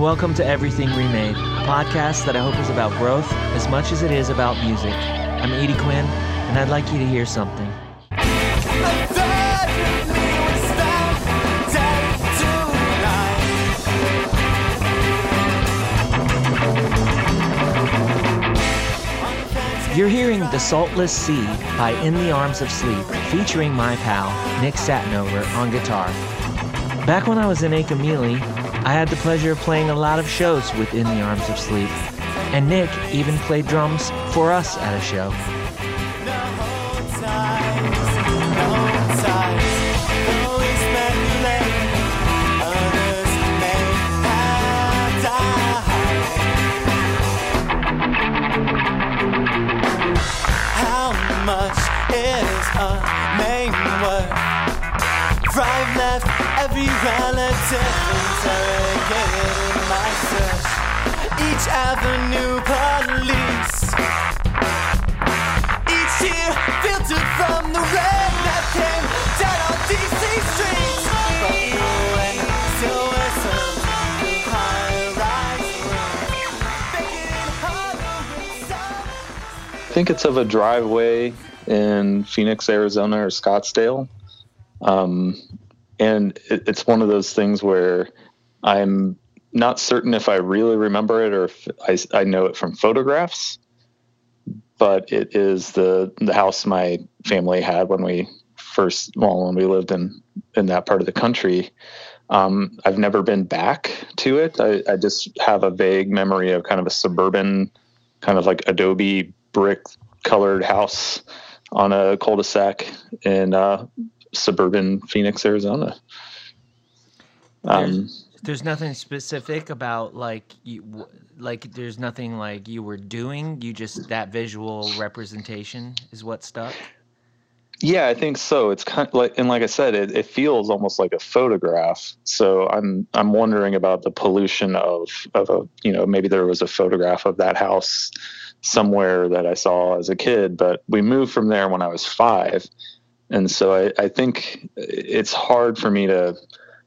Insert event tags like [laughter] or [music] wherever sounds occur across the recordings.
welcome to Everything Remade, a podcast that I hope is about growth as much as it is about music. I'm Edie Quinn, and I'd like you to hear something. You're hearing The Saltless Sea by In the Arms of Sleep, featuring my pal, Nick Satinover, on guitar. Back when I was in Akamili, I had the pleasure of playing a lot of shows with In the Arms of Sleep, and Nick even played drums for us at a show. How much is a main word? Right, left, every relative avenue police. Each filtered from the that came down on DC streets. I think it's of a driveway in Phoenix, Arizona, or Scottsdale. Um, and it, it's one of those things where I'm not certain if I really remember it or if I, I know it from photographs. But it is the the house my family had when we first, well, when we lived in in that part of the country. Um, I've never been back to it. I, I just have a vague memory of kind of a suburban, kind of like Adobe brick colored house on a cul-de-sac in uh, suburban Phoenix, Arizona. Um, There's, nothing specific about like you, like there's nothing like you were doing. You just that visual representation is what stuck. yeah, I think so. It's kind of like, and like I said, it, it feels almost like a photograph. So I'm I'm wondering about the pollution of of a you know maybe there was a photograph of that house somewhere that I saw as a kid, but we moved from there when I was five, and so I, I think it's hard for me to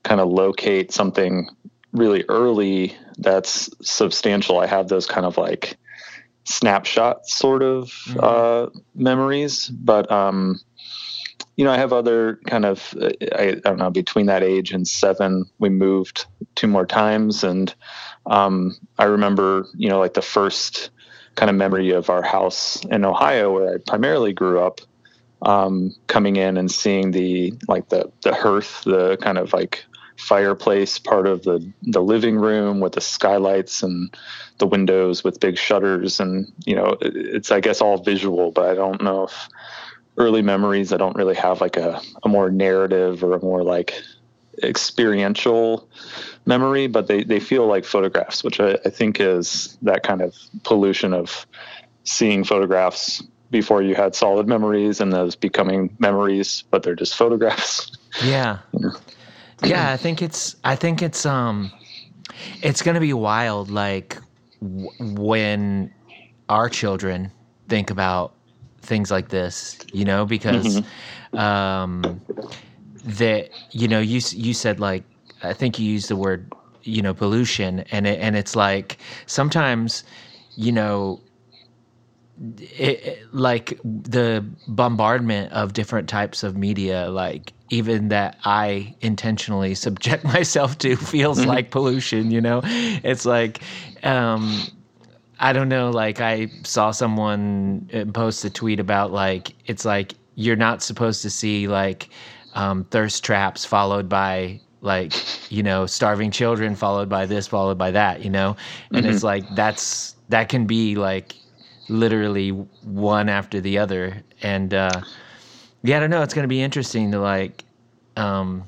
kind of locate something really early that's substantial. I have those kind of like snapshot sort of uh, memories, but um, you know, I have other kind of I, I don't know between that age and seven, we moved two more times, and um, I remember you know like the first kind of memory of our house in Ohio where I primarily grew up. Um, coming in and seeing the like the the hearth, the kind of like fireplace part of the the living room with the skylights and the windows with big shutters. And you know it's i guess all visual but i don't know if early memories i don't really have like a, a more narrative or a more like experiential memory but they, they feel like photographs which I, I think is that kind of pollution of seeing photographs before you had solid memories and those becoming memories but they're just photographs. Yeah. [laughs] Yeah, I think it's I think it's um it's going to be wild like w- when our children think about things like this, you know, because um that you know, you you said like I think you used the word, you know, pollution and it, and it's like sometimes you know it, it- like the bombardment of different types of media like even that i intentionally subject [laughs] myself to feels like pollution you know? It's like um i don't know like i saw someone uh, post a tweet about like it's like you're not supposed to see like um, thirst traps followed by like you know starving children followed by this followed by that you know? And it's like that's that can be like literally one after the other. And uh yeah i don't know. It's going to be interesting to like um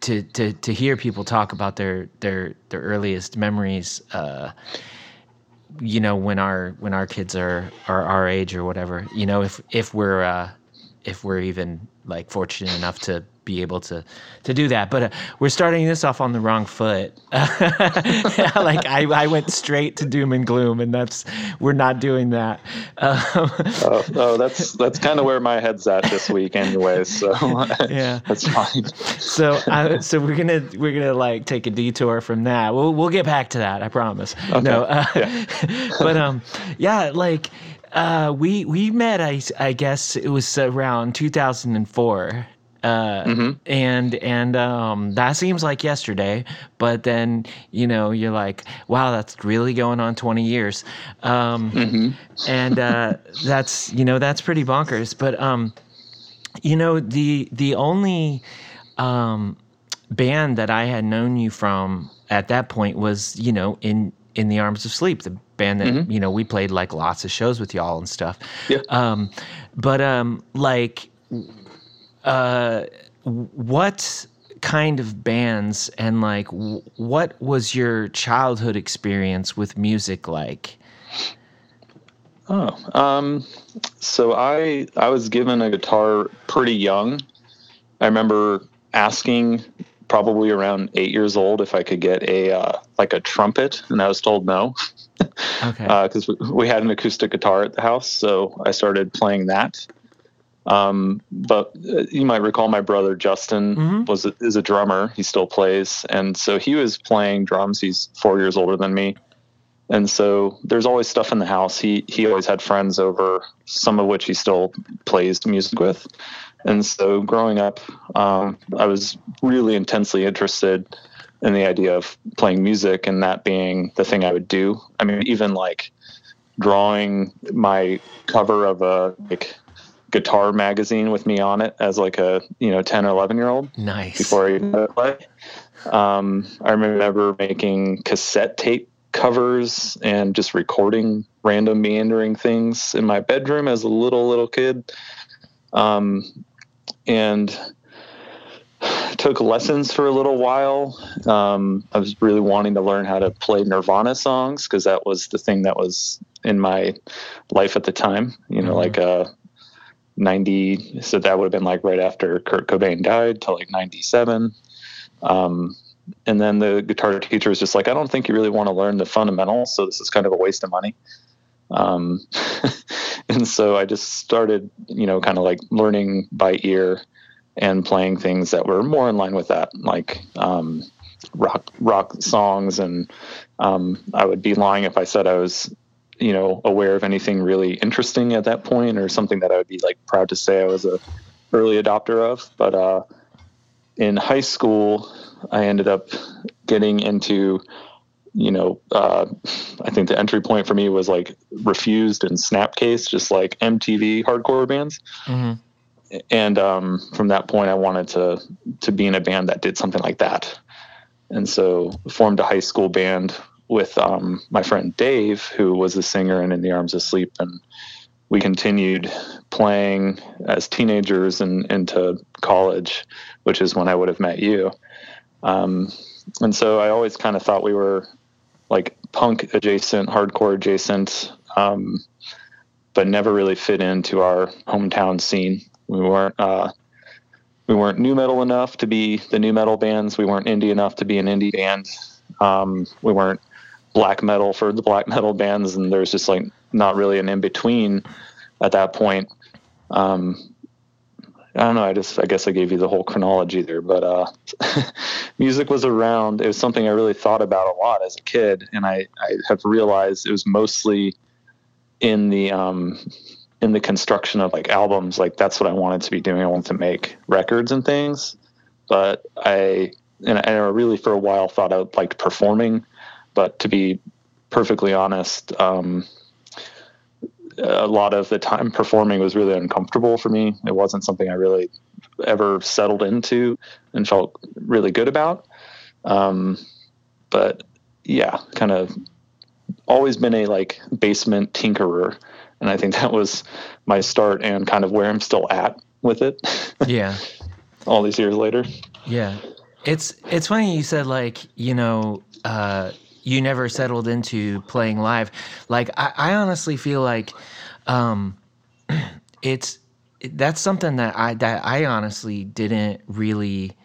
to to to hear people talk about their their their earliest memories uh you know when our when our kids are are our age or whatever. You know if if we're uh if we're even like fortunate enough to be able to to do that. But uh, we're starting this off on the wrong foot. [laughs] like I, I went straight to doom and gloom, and that's we're not doing that. Um, oh, oh, that's that's kind of where my head's at this week, anyway. So [laughs] Yeah. [laughs] that's fine. so uh, so we're gonna we're gonna like take a detour from that. We'll we'll get back to that. I promise. No, uh, but um, yeah, like uh, we we met. I I guess it was around 2004. Uh, and and um, that seems like yesterday, but then you know you're like, wow, that's really going on 20 years, um, and uh, that's you know that's pretty bonkers. But um, you know the the only um, band that I had known you from at that point was you know in in the arms of sleep the band that you know we played like lots of shows with y'all and stuff Yeah. um but um like uh what kind of bands and like w- what was your childhood experience with music like Oh, um, so I I was given a guitar pretty young. I remember asking probably around eight years old if I could get a uh, like a trumpet, and I was told no okay [laughs] because we, we had an acoustic guitar at the house. So I started playing that. Um, but uh, you might recall my brother Justin Mhm. was a, is a drummer. He still plays, and so he was playing drums. He's four years older than me, and so there's always stuff in the house. He he always had friends over, some of which he still plays music with. And so growing up, um, I was really intensely interested in the idea of playing music and that being the thing I would do. I mean, even like drawing my cover of a like guitar magazine with me on it as like a you know 10 or 11 year old nice before I even knew how to play. Um, I remember making cassette tape covers and just recording random meandering things in my bedroom as a little little kid. Um, and took lessons for a little while. Um, I was really wanting to learn how to play Nirvana songs because that was the thing that was in my life at the time. You know, Mhm. like uh, 90 so that would have been like right after kurt cobain died to like 97 um, and then the guitar teacher was just like i don't think you really want to learn the fundamentals so this is kind of a waste of money. Um, [laughs] and so i just started you know kind of like learning by ear and playing things that were more in line with that like um, rock rock songs. And um, i would be lying if i said i was you know aware of anything really interesting at that point or something that I would be like proud to say I was a early adopter of. But uh in high school I ended up getting into you know uh I think the entry point for me was like refused and snapcase just like MTV hardcore bands. Hmm and um, from that point, I wanted to to be in a band that did something like that, and so formed a high school band with um, my friend Dave, who was the singer in In the Arms of Sleep, and we continued playing as teenagers and into college, which is when I would have met you. Um, and so I always kind of thought we were like punk adjacent, hardcore adjacent, um, but never really fit into our hometown scene. We weren't uh, we weren't nu metal enough to be the nu metal bands. We weren't indie enough to be an indie band. Um, we weren't black metal for the black metal bands, and there's just like not really an in between at that point. Um, I don't know. I just I guess I gave you the whole chronology there, but uh, [laughs] music was around. It was something I really thought about a lot as a kid, and I I have realized it was mostly in the um, in the construction of like albums. Like that's what I wanted to be doing. I wanted to make records and things, but I and I really for a while thought I liked performing, but to be perfectly honest. Um, a lot of the time performing was really uncomfortable for me. It wasn't something I really ever settled into and felt really good about. Um, but yeah, kind of always been a like basement tinkerer. And I think that was my start and kind of where I'm still at with it [laughs] Yeah. all these years later. Yeah. It's it's funny you said like, you know, uh you never settled into playing live. Like I, I honestly feel like um [clears throat] it's that's something that I that I honestly didn't really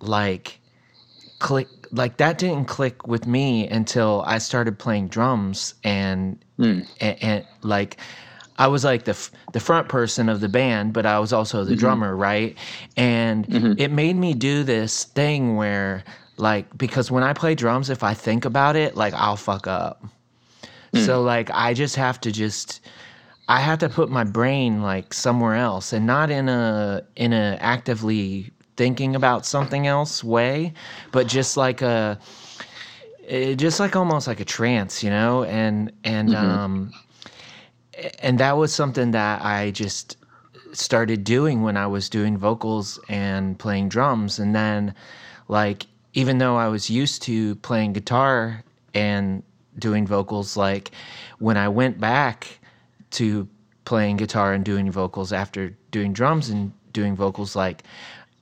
like click like that didn't click with me until I started playing drums and hmm. and, and like I was like the f- the front person of the band, but I was also the mm-hmm. drummer, right? And mm-hmm. it made me do this thing where like because when I play drums, if I think about it, like I'll fuck up. So like I just have to just I have to put my brain like somewhere else and not in a in a actively thinking about something else way, but just like a eh, just like almost like a trance, you know? And and um and that was something that I just started doing when I was doing vocals and playing drums. And then, like, even though I was used to playing guitar and doing vocals, like, when I went back to playing guitar and doing vocals after doing drums and doing vocals, like,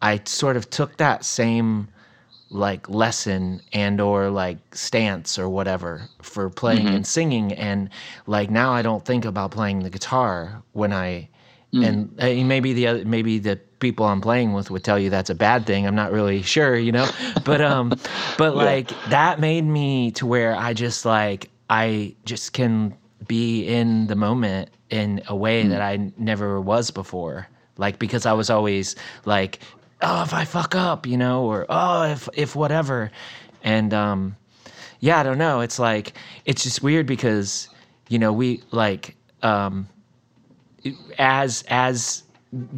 I sort of took that same like lesson and or like stance or whatever for playing mm-hmm. and singing. And like now I don't think about playing the guitar when I and uh, maybe the other maybe the people I'm playing with would tell you that's a bad thing. I'm not really sure you know? But um [laughs] but like that made me to where I just like I just can be in the moment in a way that I never was before. Like because I was always like oh if I fuck up you know or oh if if whatever. And um yeah I don't know. It's like it's just weird because you know we like um as as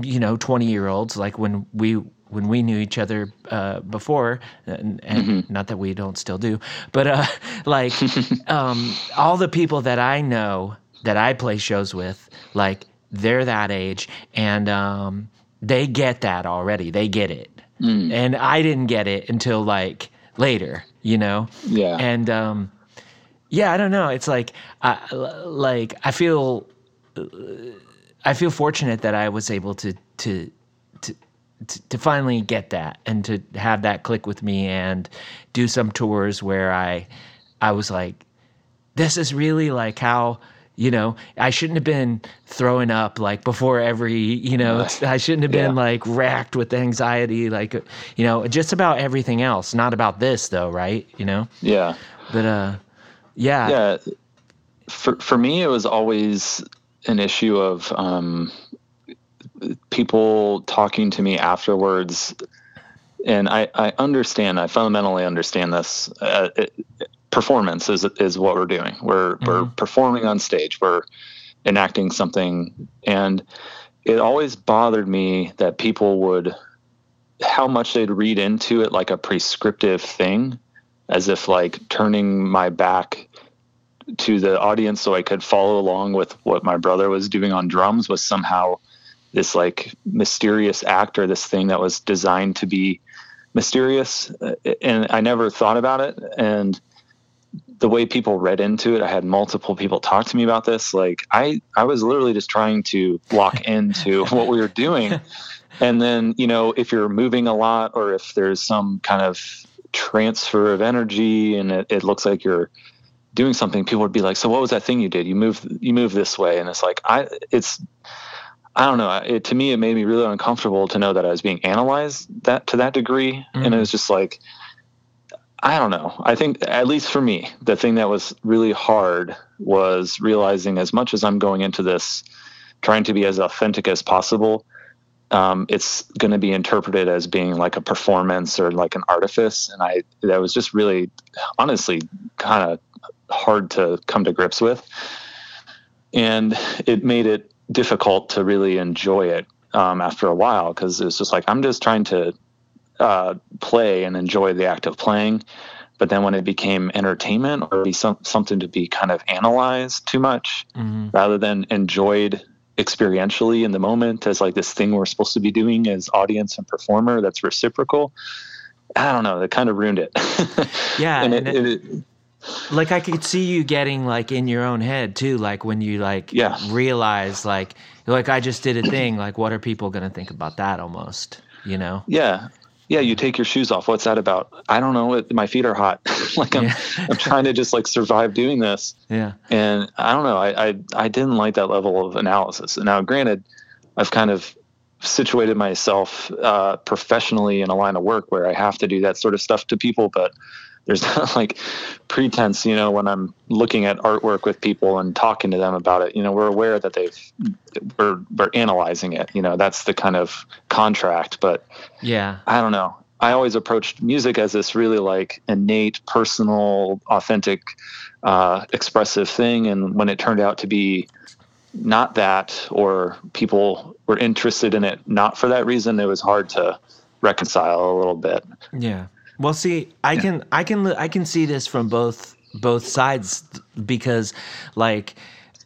you know 20 year olds like when we when we knew each other uh, before and, and not that we don't still do but uh [laughs] like [laughs] um all the people that i know that i play shows with like they're that age and um they get that already. They get it. And i didn't get it until like later you know? Yeah. and um yeah i don't know. It's like I like i feel I feel fortunate that I was able to to to to, finally get that and to have that click with me and do some tours where I I was like this is really like how you know I shouldn't have been throwing up like before every you know I shouldn't have been Yeah. like racked with anxiety like you know just about everything else. Not about this though right? You know? Yeah. but uh yeah. Yeah. For for me it was always an issue of um people talking to me afterwards. And i i understand i fundamentally understand this uh, it, performance is is what we're doing. We're we're performing on stage. We're enacting something. And it always bothered me that people would how much they'd read into it like a prescriptive thing as if like turning my back to the audience so I could follow along with what my brother was doing on drums was somehow this like mysterious act or this thing that was designed to be mysterious. Uh, and I never thought about it. And the way people read into it I had multiple people talk to me about this. Like I I was literally just trying to lock [laughs] into what we were doing. And then you know if you're moving a lot or if there's some kind of transfer of energy and it, it looks like you're doing something people would be like so what was that thing you did? You move you move this way. And it's like i it's i don't know. It, to me it made me really uncomfortable to know that i was being analyzed that to that degree. And it was just like i don't know. I think at least for me the thing that was really hard was realizing as much as i'm going into this trying to be as authentic as possible um, it's going to be interpreted as being like a performance or like an artifice. And i that was just really honestly kind of hard to come to grips with. And it made it difficult to really enjoy it um, after a while because it's just like i'm just trying to uh, play and enjoy the act of playing. But then when it became entertainment or be some, something to be kind of analyzed too much rather than enjoyed experientially in the moment as like this thing we're supposed to be doing as audience and performer that's reciprocal i don't know That kind of ruined it. [laughs] Yeah, and and it, it- it, like I could see you getting like in your own head too, like when you like Yeah. realize like like I just did a thing, like what are people gonna think about that almost, you know? yeah yeah you take your shoes off what's that about i don't know it, my feet are hot [laughs] like i'm Yeah. i'm trying to just like survive doing this Yeah. and i don't know I, I i didn't like that level of analysis And now granted I've kind of situated myself uh, professionally in a line of work where I have to do that sort of stuff to people, but there's [laughs] not like pretense, you know, when I'm looking at artwork with people and talking to them about it, you know, we're aware that they've, we're, we're analyzing it, you know, that's the kind of contract, but Yeah. I don't know. I always approached music as this really like innate, personal, authentic, uh, expressive thing. And when it turned out to be not that, or people were interested in it not for that reason, it was hard to reconcile a little bit. Yeah. Well, see, I can I can I can see this from both both sides because like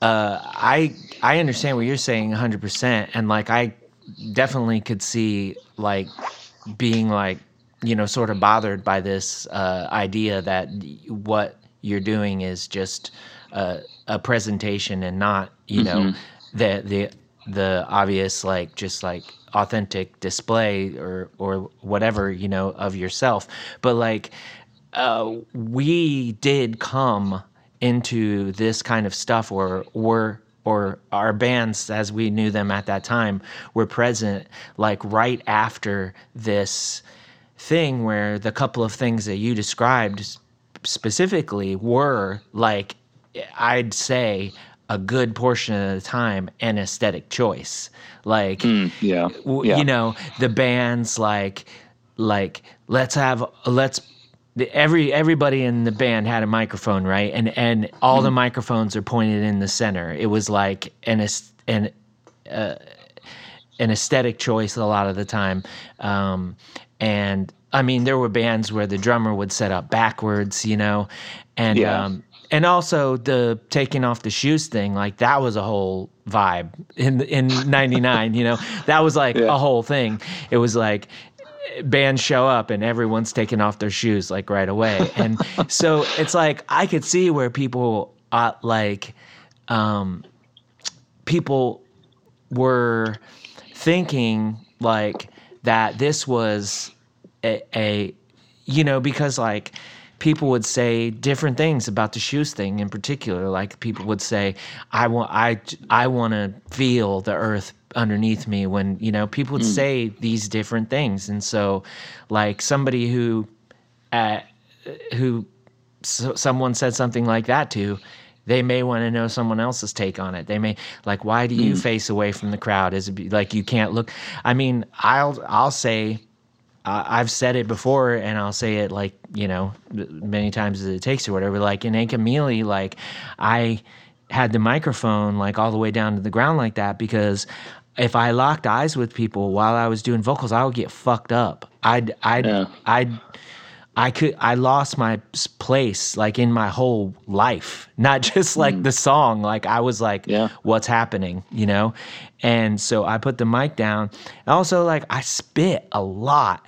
uh I I understand what you're saying 100% and like I definitely could see like being like you know sort of bothered by this uh idea that what you're doing is just a, a presentation and not you know the the the obvious like just like authentic display or or whatever you know of yourself. But like uh we did come into this kind of stuff or were or our bands as we knew them at that time were present like right after this thing where the couple of things that you described specifically were like I'd say a good portion of the time an aesthetic choice. Like Yeah. w- yeah. you know the bands like like let's have let's the, every everybody in the band had a microphone right and and all the microphones are pointed in the center it was like an an uh, an aesthetic choice a lot of the time um and i mean there were bands where the drummer would set up backwards you know and Yeah. um and also the taking off the shoes thing like that was a whole vibe in in [laughs] 99 you know? That was like Yeah. a whole thing. It was like bands show up and everyone's taking off their shoes like right away. And [laughs] so it's like i could see where people uh, like um people were thinking like that this was a, a you know because like people would say different things about the shoes thing in particular like people would say i want i i want to feel the earth underneath me when you know people would say these different things and so like somebody who uh, who so someone said something like that to, they may want to know someone else's take on it. They may like, why do you face away from the crowd? Is it be- like you can't look? I mean, I'll I'll say, uh, I've said it before, and I'll say it like you know many times as it takes or whatever. Like in Ankamili, like I had the microphone like all the way down to the ground like that because if I locked eyes with people while I was doing vocals, I would get fucked up. I'd I'd Yeah. I'd I could I lost my place like in my whole life, [laughs] not just like the song. Like I was like, Yeah. what's happening, you know? And so I put the mic down. And also like I spit a lot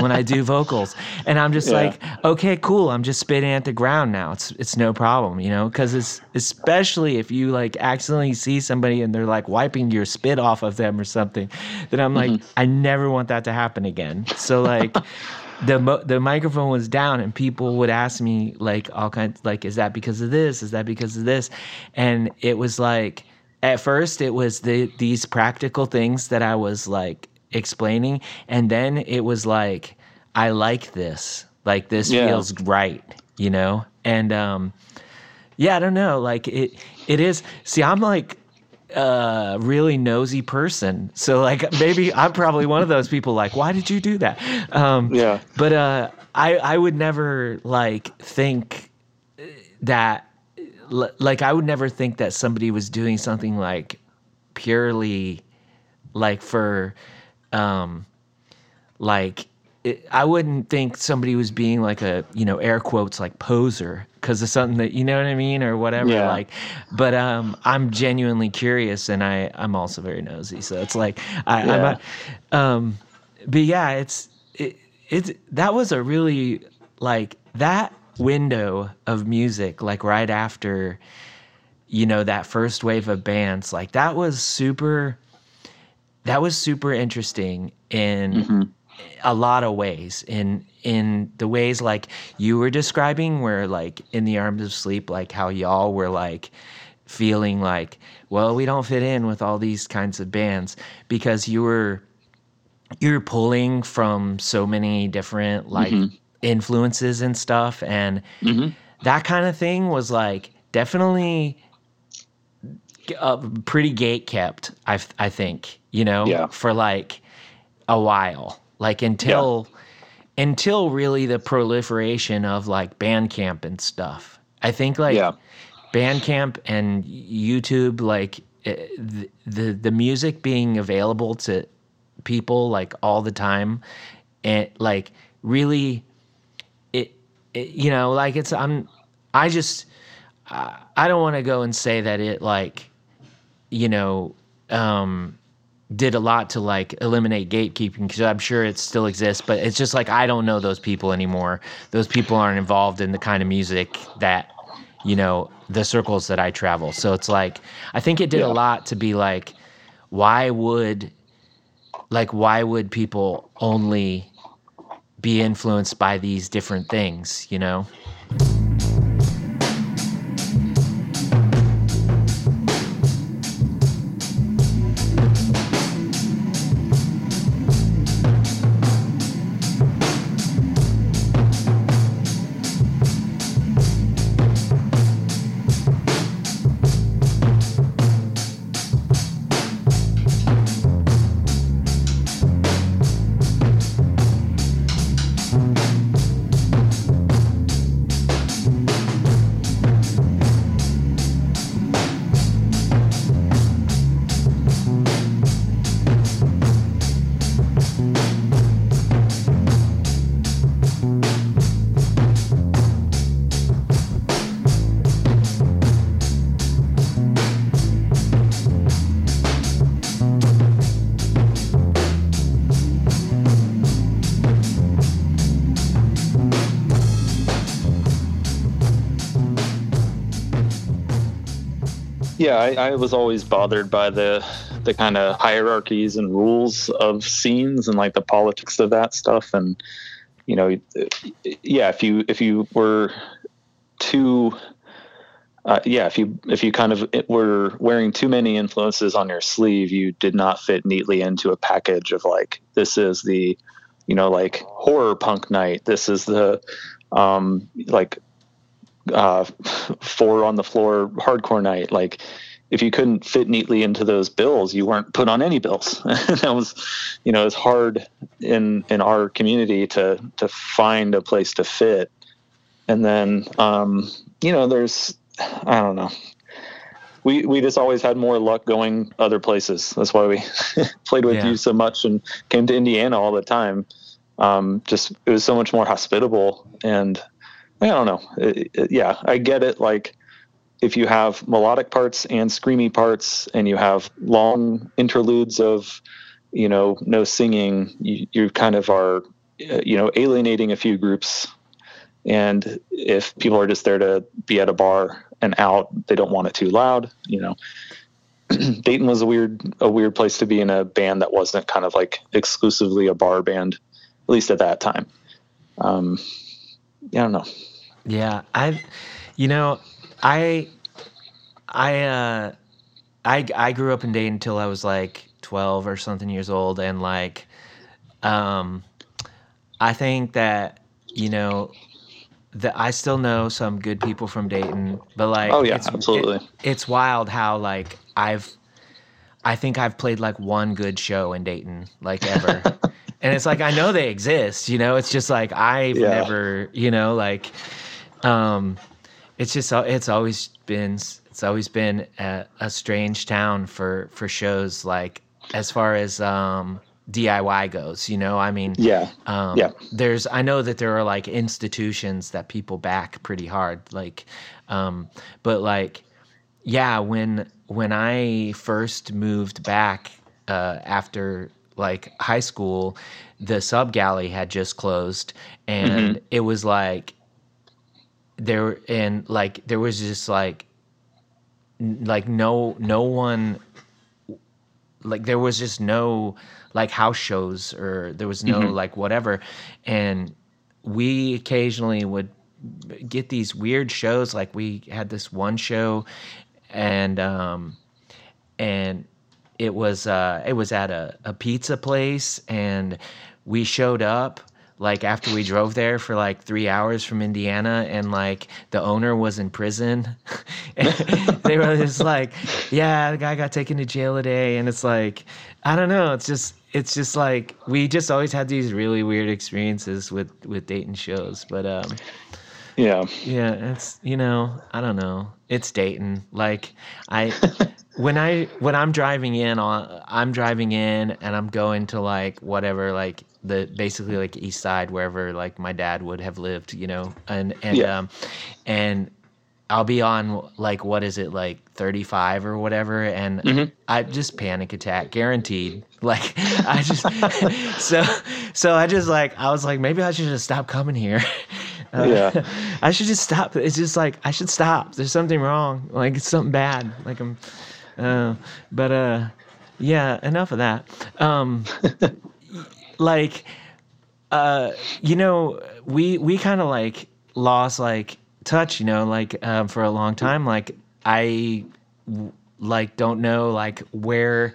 when I do [laughs] vocals, and I'm just Yeah. like, okay, cool. I'm just spitting at the ground now. It's it's no problem, you know? Because it's especially if you like accidentally see somebody and they're like wiping your spit off of them or something, then I'm like, mm-hmm. I never want that to happen again. So like [laughs] the mo- the microphone was down and people would ask me like all kinds like is that because of this is that because of this and it was like at first it was the these practical things that I was like explaining and then it was like I like this like this Yeah. feels right you know and um yeah I don't know like it it is see I'm like a really nosy person. So like maybe I'm probably one of those people like, why did you do that? Um, Yeah. But uh, I I would never like think that l- like I would never think that somebody was doing something like purely like for um like it, I wouldn't think somebody was being like a you know air quotes like poser because of something that you know what I mean or whatever Yeah. like but um I'm genuinely curious and I I'm also very nosy so it's like I Yeah. I'm a, um but yeah it's it it's that was a really like that window of music like right after you know that first wave of bands like that was super that was super interesting in mm-hmm. a lot of ways. In in the ways like you were describing where like in the arms of sleep like how y'all were like feeling like, well, we don't fit in with all these kinds of bands because you were you're pulling from so many different like mm-hmm. Influences and stuff and that kind of thing was like definitely uh, pretty gate kept I, I think you know Yeah. for like a while like until until really the proliferation of like bandcamp and stuff i think like Yeah. bandcamp and youtube like eh, the, the the music being available to people like all the time and like really it, you know like it's i'm i just i, I don't want to go and say that it like you know um did a lot to like eliminate gatekeeping because i'm sure it still exists but it's just like i don't know those people anymore those people aren't involved in the kind of music that you know the circles that i travel so it's like i think it did Yeah. a lot to be like why would like why would people only be influenced by these different things you know I, I was always bothered by the the kind of hierarchies and rules of scenes and like the politics of that stuff. And you know, yeah, if you if you were too, uh, yeah, if you if you kind of were wearing too many influences on your sleeve, you did not fit neatly into a package of like this is the, you know, like horror punk night. This is the, um, like uh, [laughs] four on the floor hardcore night. Like, if you couldn't fit neatly into those bills, you weren't put on any bills. [laughs] that was, you know, it's hard in in our community to to find a place to fit. And then, um, you know, there's, I don't know. We, we just always had more luck going other places. That's why we [laughs] played with Yeah. you so much and came to Indiana all the time. Um, just it was so much more hospitable and I don't know. It- it- yeah, I get it. Like, if you have melodic parts and screamy parts, and you have long interludes of, you know, no singing, you, you kind of are, uh, you know, alienating a few groups. And if people are just there to be at a bar and out, they don't want it too loud. You know, [clears throat] Dayton was a weird, a weird place to be in a band that wasn't kind of like exclusively a bar band, at least at that time. Um, I don't know. Yeah, I, you know, I, I, uh, I, I grew up in Dayton until I was like twelve or something years old, and like, um, I think that you know, that I still know some good people from Dayton, but like, Oh, yeah, it's, absolutely. it- it's wild how like I've, I think I've played like one good show in Dayton, like ever. [laughs] And it's like I know they exist, you know. It's just like I've Yeah. never, you know, like um it's just it's always been it's always been a, a strange town for for shows like as far as um DIY goes you know I mean Yeah. um Yeah. there's I know that there are like institutions that people back pretty hard like um but like yeah when when I first moved back uh after like high school the sub galley had just closed and it was like there and like there was just like n- like no no one like there was just no like house shows or there was no like whatever. And we occasionally would get these weird shows like we had this one show and um, and it was uh, it was at a, a pizza place, and we showed up like after we drove there for like three hours from Indiana, and like the owner was in prison. [laughs] they were just like, "Yeah, the guy got taken to jail today," and it's like, I don't know. It's just it's just like we just always had these really weird experiences with with Dayton shows, but um, Yeah. yeah, it's you know, I don't know. It's Dayton. Like I [laughs] when I when I'm driving in on I'm driving in and I'm going to like whatever like the basically like east side wherever like my dad would have lived, you know. And and Yeah. um and I'll be on like what is it like 35 or whatever and I just panic attack guaranteed [laughs] like I just [laughs] so so I just like I was like maybe I should just stop coming here Uh, Yeah. [laughs] I should just stop. It's just like I should stop. There's something wrong. Like it's something bad. Like I'm uh but uh yeah enough of that. Um [laughs] like uh you know we we kind of like lost like touch you know like um, for a long time. Like I like don't know like where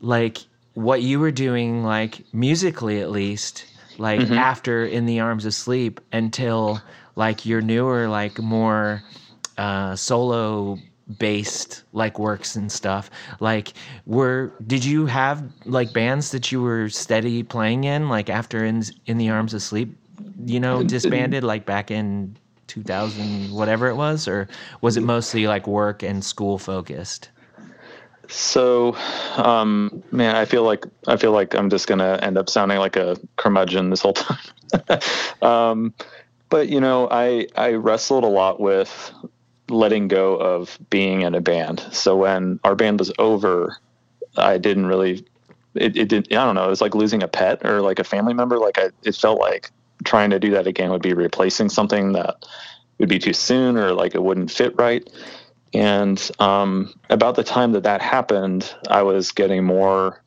like what you were doing like musically at least like after in the arms of sleep until like your newer like more uh solo based like works and stuff. Like were did you have like bands that you were steady playing in like after in in the arms of sleep you know [laughs] disbanded like back in 2000 whatever it was? Or was it mostly like work and school focused So, um, man, I feel like I feel like I'm just gonna end up sounding like a curmudgeon this whole [laughs] time. um, but you know, I I wrestled a lot with letting go of being in a band. So when our band was over, I didn't really. It, it did. I don't know. It was like losing a pet or like a family member. Like I, it felt like trying to do that again would be replacing something that would be too soon or like it wouldn't fit right. And um, about the time that that happened, I was getting more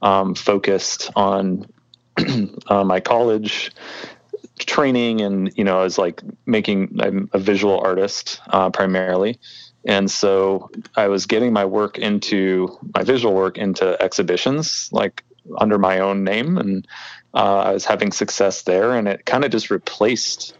um, focused on [clears throat] uh, my college training, and you know, I was like making. I'm a visual artist uh, primarily, and so I was getting my work into my visual work into exhibitions, like under my own name, and uh, I was having success there, and it kind of just replaced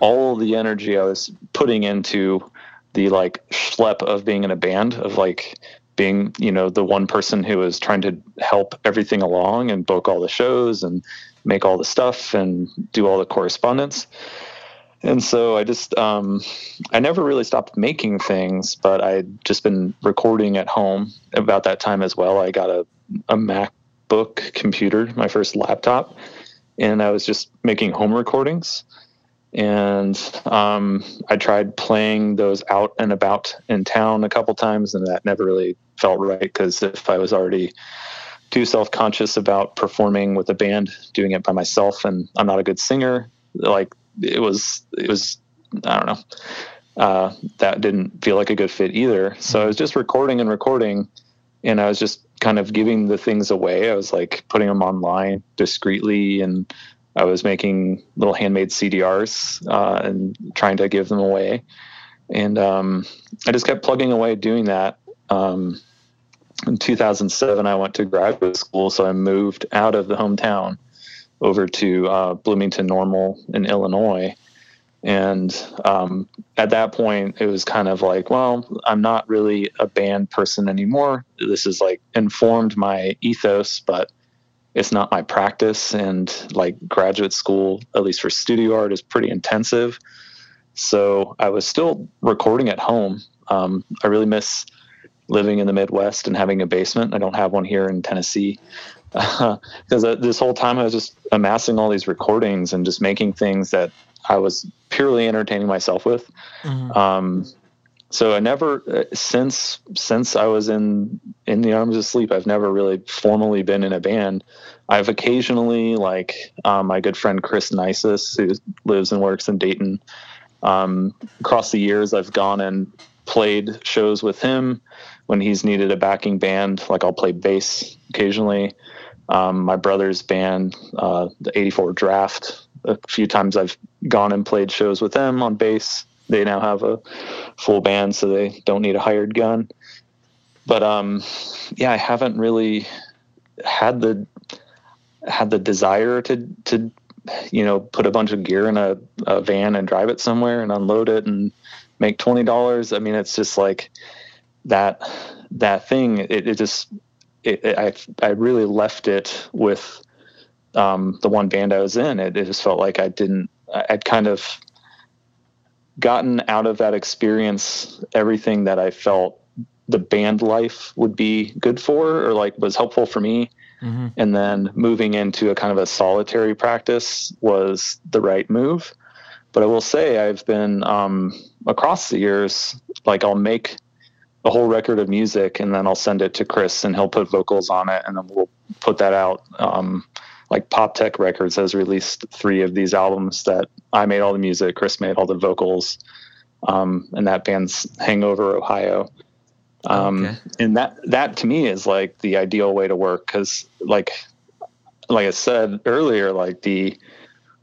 all the energy I was putting into the like schlep of being in a band of like being you know the one person who is trying to help everything along and book all the shows and make all the stuff and do all the correspondence. And so i just um, i never really stopped making things but i'd just been recording at home about that time as well. I got a, a macbook computer my first laptop and i was just making home recordings and um, I tried playing those out and about in town a couple times, and that never really felt right because if I was already too self-conscious about performing with a band, doing it by myself, and I'm not a good singer, like it was, it was, I don't know, uh, that didn't feel like a good fit either. So I was just recording and recording, and I was just kind of giving the things away. I was like putting them online discreetly and I was making little handmade CDRs uh, and trying to give them away. And um, I just kept plugging away doing that. Um, in 2007, I went to graduate school, so I moved out of the hometown over to uh, Bloomington Normal in Illinois. And um, at that point, it was kind of like, well, I'm not really a band person anymore. This has like informed my ethos, but it's not my practice. And like graduate school at least for studio art is pretty intensive. So i was still recording at home. Um, i really miss living in the midwest and having a basement. I don't have one here in tennessee. [laughs] Because uh, this whole time i was just amassing all these recordings and just making things that i was purely entertaining myself with. Um, so I never uh, since since I was in in the arms of sleep I've never really formally been in a band. I've occasionally like um, my good friend Chris Nisus who lives and works in Dayton. Um, across the years I've gone and played shows with him when he's needed a backing band. Like I'll play bass occasionally. Um, my brother's band, uh, the '84 Draft. A few times I've gone and played shows with them on bass they now have a full band, so they don't need a hired gun. But um, yeah, I haven't really had the had the desire to to you know put a bunch of gear in a, a van and drive it somewhere and unload it and make twenty dollars. I mean, it's just like that that thing. It, it just it, it, I I really left it with um, the one band I was in. It, it just felt like I didn't. I'd kind of gotten out of that experience everything that I felt the band life would be good for or like was helpful for me. Mm-hmm. And then moving into a kind of a solitary practice was the right move. But I will say I've been um, across the years, like I'll make a whole record of music and then I'll send it to Chris and he'll put vocals on it and then we'll put that out. Um, like Pop Tech Records has released three of these albums that I made all the music, Chris made all the vocals, um, and that band's Hangover, Ohio. Um, Okay. And that that to me is like the ideal way to work because, like, like I said earlier, like the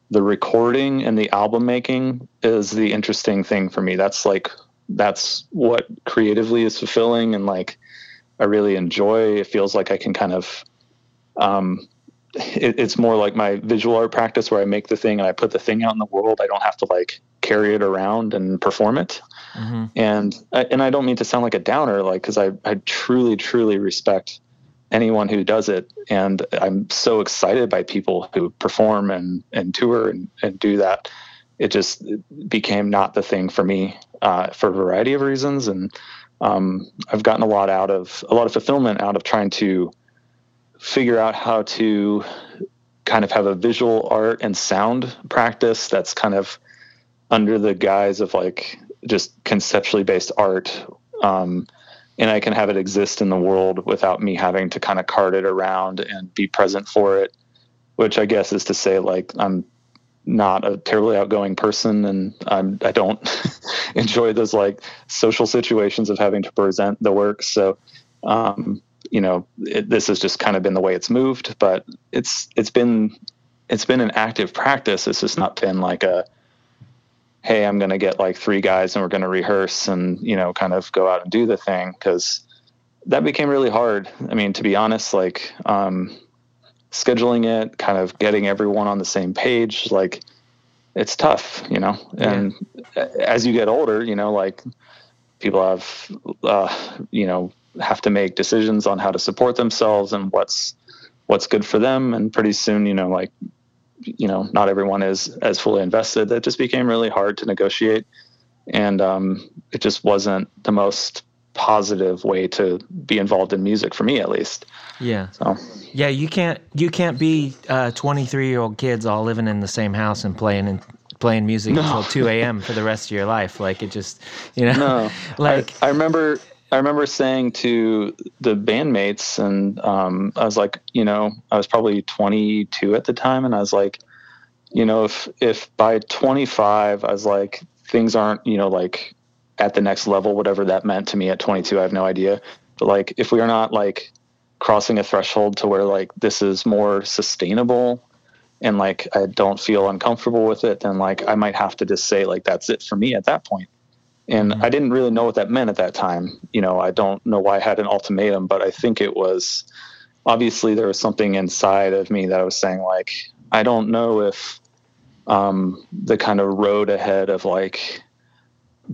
the recording and the album making is the interesting thing for me. That's like that's what creatively is fulfilling and like I really enjoy. It feels like I can kind of um, it, it's more like my visual art practice where I make the thing and I put the thing out in the world. I don't have to like carry it around and perform it. Mm-hmm. And I- and I don't mean to sound like a downer, like because I I truly truly respect anyone who does it, and I'm so excited by people who perform and and tour and and do that. It just became not the thing for me uh, for a variety of reasons, and um, I've gotten a lot out of a lot of fulfillment out of trying to figure out how to kind of have a visual art and sound practice that's kind of under the guise of like just conceptually based art um, and i can have it exist in the world without me having to kind of cart it around and be present for it which i guess is to say like i'm not a terribly outgoing person and I'm, i don't [laughs] enjoy those like social situations of having to present the work. So um, you know it, this has just kind of been the way it's moved but it's it's been it's been an active practice. It's just not been like a hey i'm going to get like three guys and we're going to rehearse and you know kind of go out and do the thing because that became really hard. I mean to be honest like um, scheduling it kind of getting everyone on the same page like it's tough you know? And as you get older you know like people have uh, you know have to make decisions on how to support themselves and what's what's good for them and pretty soon you know like you know not everyone is as fully invested that just became really hard to negotiate and um, it just wasn't the most positive way to be involved in music for me at least Yeah. so Yeah, you can't you can't be uh, 23 year old kids all living in the same house and playing and playing music until 2 a.m. for the rest of your life. Like it just, you know, no [laughs] like I, I remember i remember saying to the bandmates and um, i was like you know i was probably 22 at the time and i was like you know if if by 25 i was like things aren't you know like at the next level whatever that meant to me at 22 i have no idea. But like if we are not like crossing a threshold to where like this is more sustainable and like i don't feel uncomfortable with it then like i might have to just say like that's it for me at that point and Mhm. i didn't really know what that meant at that time. You know i don't know why i had an ultimatum but i think it was obviously there was something inside of me that i was saying like i don't know if um, the kind of road ahead of like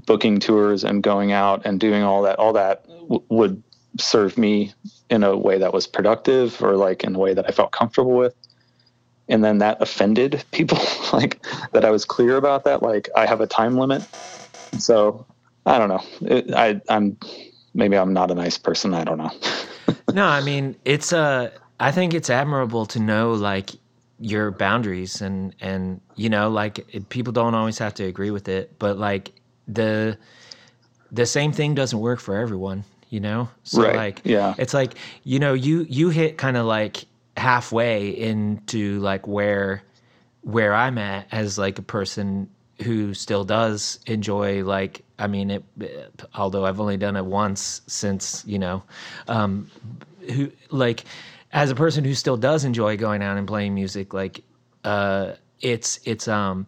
booking tours and going out and doing all that all that w- would serve me in a way that was productive or like in a way that i felt comfortable with. And then that offended [laughs] people like that i was clear about that like i have a time limit. So i don't know it, i i'm maybe i'm not a nice person i don't know [laughs] no, I mean, it's uh I think it's admirable to know like your boundaries and and you know like it, people don't always have to agree with it, but like the the same thing doesn't work for everyone, you know? So Right, like yeah. it's like you know, you you hit kind of like halfway into like where where I'm at as like a person who still does enjoy like I mean it although I've only done it once since you know um who like as a person who still does enjoy going out and playing music like uh it's it's um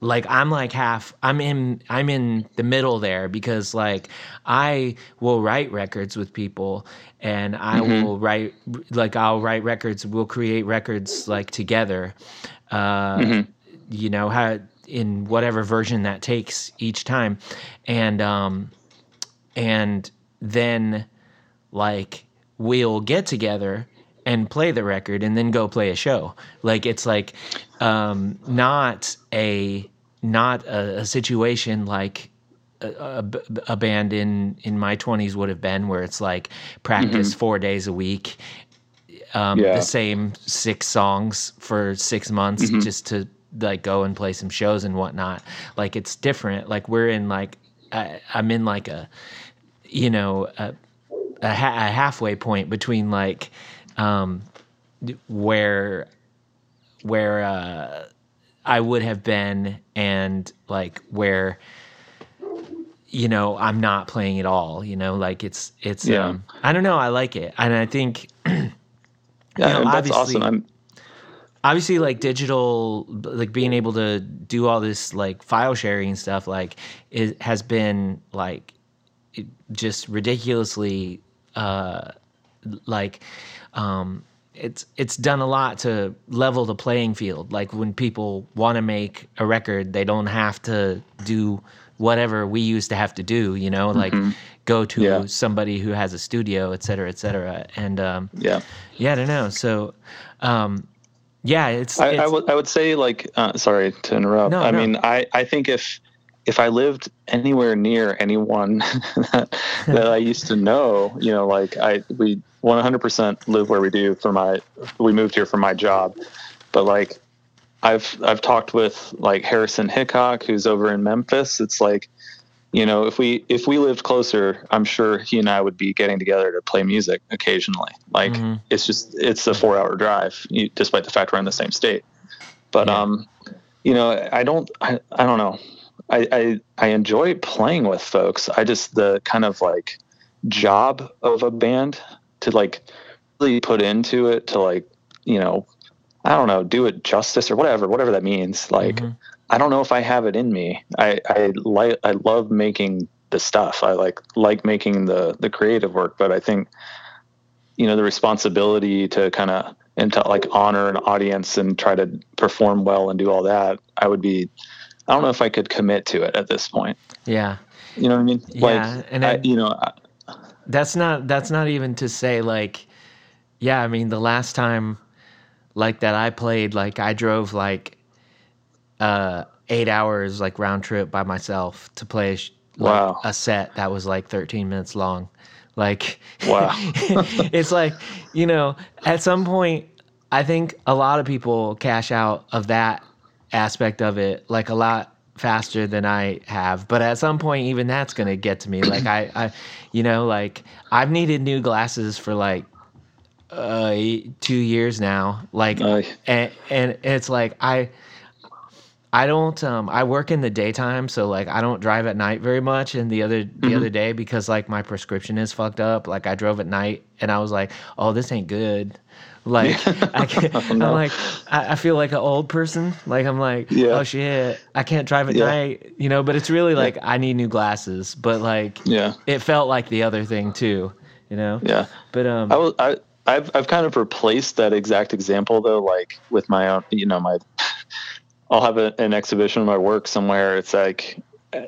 like I'm like half I'm in I'm in the middle there because like I will write records with people and I will write like I'll write records we'll create records like together uh you know how in whatever version that takes each time. And um and then like we'll get together and play the record and then go play a show. Like it's like um not a not a, a situation like a band in in my 20s would have been where it's like practice 4 days a week um Yeah. the same six songs for 6 months just to like go and play some shows and whatnot like it's different like we're in like I, i'm in like a you know a, a, ha- a halfway point between like um where where uh I would have been and like where you know I'm not playing at all you know like it's it's Yeah. um I don't know I like it and I think [clears throat] Yeah, know, that's awesome. I'm obviously like digital like being able to do all this like file sharing and stuff like it has been like it just ridiculously uh like um it's it's done a lot to level the playing field like when people want to make a record they don't have to do whatever we used to have to do you know like go to Yeah. somebody who has a studio et cetera et cetera and um yeah. yeah, I don't know. So, um, yeah, it's, I, it's I would I would say like uh, sorry to interrupt. No, I no. mean I I think if if I lived anywhere near anyone [laughs] that, that I used to know, you know, like I we 100% live where we do for my we moved here for my job, but like I've I've talked with like Harrison Hickok who's over in Memphis. It's like you know if we if we lived closer i'm sure he and i would be getting together to play music occasionally like Mhm. it's just it's a four hour drive despite the fact we're in the same state but Yeah. um you know i don't I, I don't know I, I i enjoy playing with folks i just the kind of like job of a band to like really put into it to like you know i don't know do it justice or whatever whatever that means like Mhm. I don't know if I have it in me. I I like I love making the stuff. I like like making the the creative work, but I think you know the responsibility to kind of and to like honor an audience and try to perform well and do all that. I would be. I don't know if I could commit to it at this point. yeah, You know what I mean? Yeah, and I, I- you know, I, that's not, that's not even to say like, yeah, I mean, the last time like that I played, like I drove like, uh, eight hours like round trip by myself to play a, sh- like, Wow. a set that was like 13 minutes long. Like, Wow. [laughs] it's like, you know, at some point, I think a lot of people cash out of that aspect of it like a lot faster than I have. But at some point, even that's going to get to me. Like, I, I, you know, like I've needed new glasses for like, uh, two years now. Like, and, and it's like, I, I don't um I work in the daytime so like I don't drive at night very much and the other the other day because like my prescription is fucked up. Like I drove at night and I was like oh this ain't good. Like [laughs] I can't, [laughs] I'm like I, I feel like an old person. Like I'm like Yeah. oh shit. I can't drive at Yeah. night you know but it's really like I need new glasses. But like yeah, it felt like the other thing too you know? Yeah. but um I was I I've I've kind of replaced that exact example though, like with my own. You know, my I'll have a, an exhibition of my work somewhere. It's like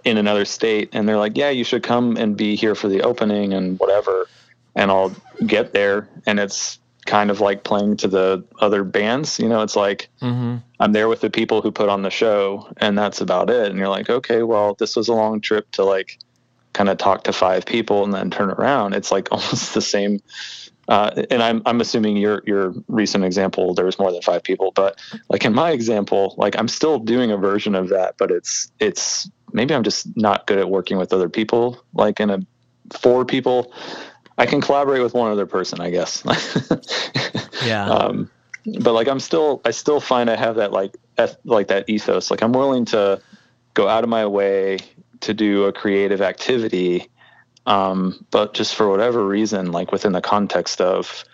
in another state, and they're like, "Yeah, you should come and be here for the opening and whatever." And I'll get there, and it's kind of like playing to the other bands. You know, it's like mhm. I'm there with the people who put on the show, and that's about it. And you're like, okay, well, this was a long trip to like kind of talk to five people and then turn around. It's like [laughs] almost the same. Uh, and I'm I'm assuming your your recent example there was more than five people, but like in my example, like I'm still doing a version of that, but it's it's maybe I'm just not good at working with other people. Like in a four people, I can collaborate with one other person, I guess. [laughs] yeah um, but like i'm still i still find i have that like eth- like that ethos like i'm willing to go out of my way to do a creative activity um, but just for whatever reason like within the context of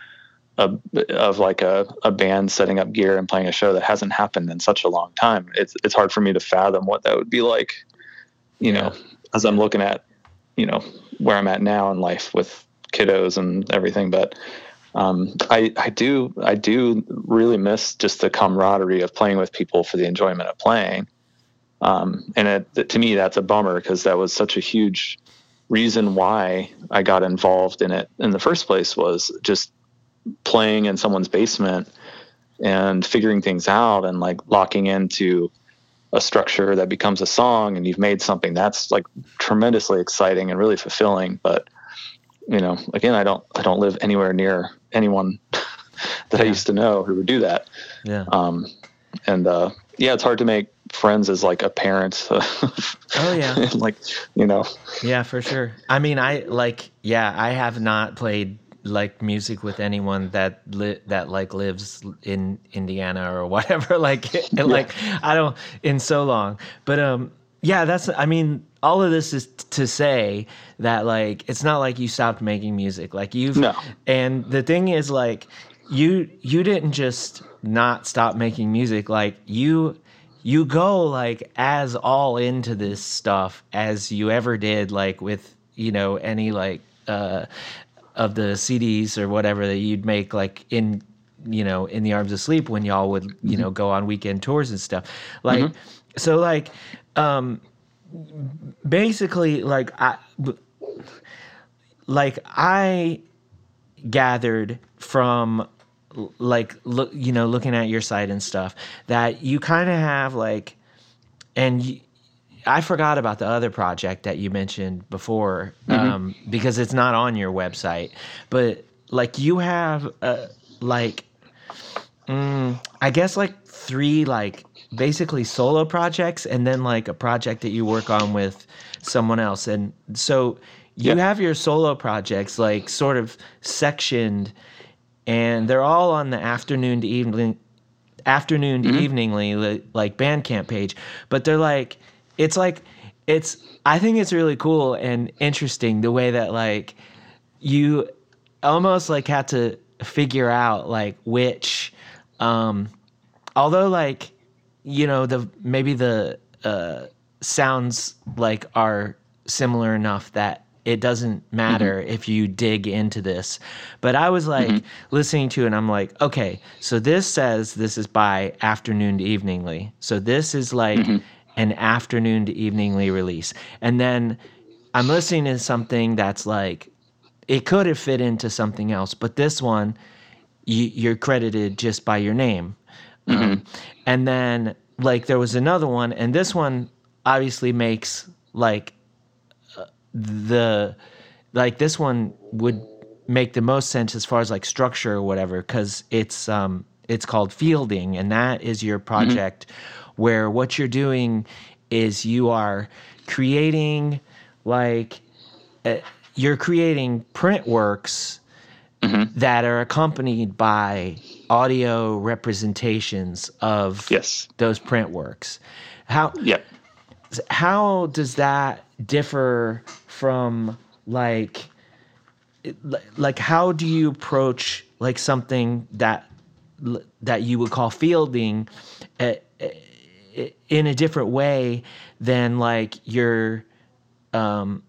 a of like a, a band setting up gear and playing a show that hasn't happened in such a long time. It's it's hard for me to fathom what that would be like, you know, as I'm looking at, you know, where I'm at now in life with kiddos and everything. But um, I I do I do really miss just the camaraderie of playing with people for the enjoyment of playing. Um, and it, to me, that's a bummer because that was such a huge reason why I got involved in it in the first place was just playing in someone's basement and figuring things out and like locking into a structure that becomes a song and you've made something that's like tremendously exciting and really fulfilling. But you know again i don't i don't live anywhere near anyone [laughs] that i used to know who would do that. Yeah. um and uh yeah it's hard to make friends as like a parent [laughs] Oh yeah. like you know Yeah, for sure. I mean, I like yeah, I have not played like music with anyone that li- that like lives in Indiana or [laughs] whatever like [laughs] and like I don't in so long. But um yeah, that's I mean, all of this is t- to say that like it's not like you stopped making music. Like you've No. and the thing is like you you didn't just not stop making music. Like you you go like as all into this stuff as you ever did like with you know any like uh of the CDs or whatever that you'd make like in you know in the arms of sleep when y'all would you know go on weekend tours and stuff. Like so like um basically like I like I gathered from like look you know looking at your site and stuff that you kind of have like and you, I forgot about the other project that you mentioned before um, because it's not on your website but like you have uh, like mm, I guess like three like basically solo projects and then like a project that you work on with someone else and so you have your solo projects like sort of sectioned and they're all on the afternoon to evening afternoon to eveningly li- like Bandcamp page. But they're like it's like it's I think it's really cool and interesting the way that like you almost like had to figure out like which um although like you know the maybe the uh sounds like are similar enough that it doesn't matter mm-hmm. if you dig into this. But i was like mm-hmm. listening to it and i'm like okay so this says this is by afternoon to eveningly so this is like mm-hmm. an afternoon to eveningly release. And then i'm listening to something that's like it could have fit into something else, but this one, you, you're credited just by your name. Um, and then, like, there was another one, and this one obviously makes like the like this one would make the most sense as far as like structure or whatever because it's um it's called fielding and that is your project where what you're doing is you are creating like uh, you're creating print works that are accompanied by audio representations of yes. those print works. How yeah how does that differ from like like how do you approach like something that that you would call fielding uh, uh, in a different way than like your um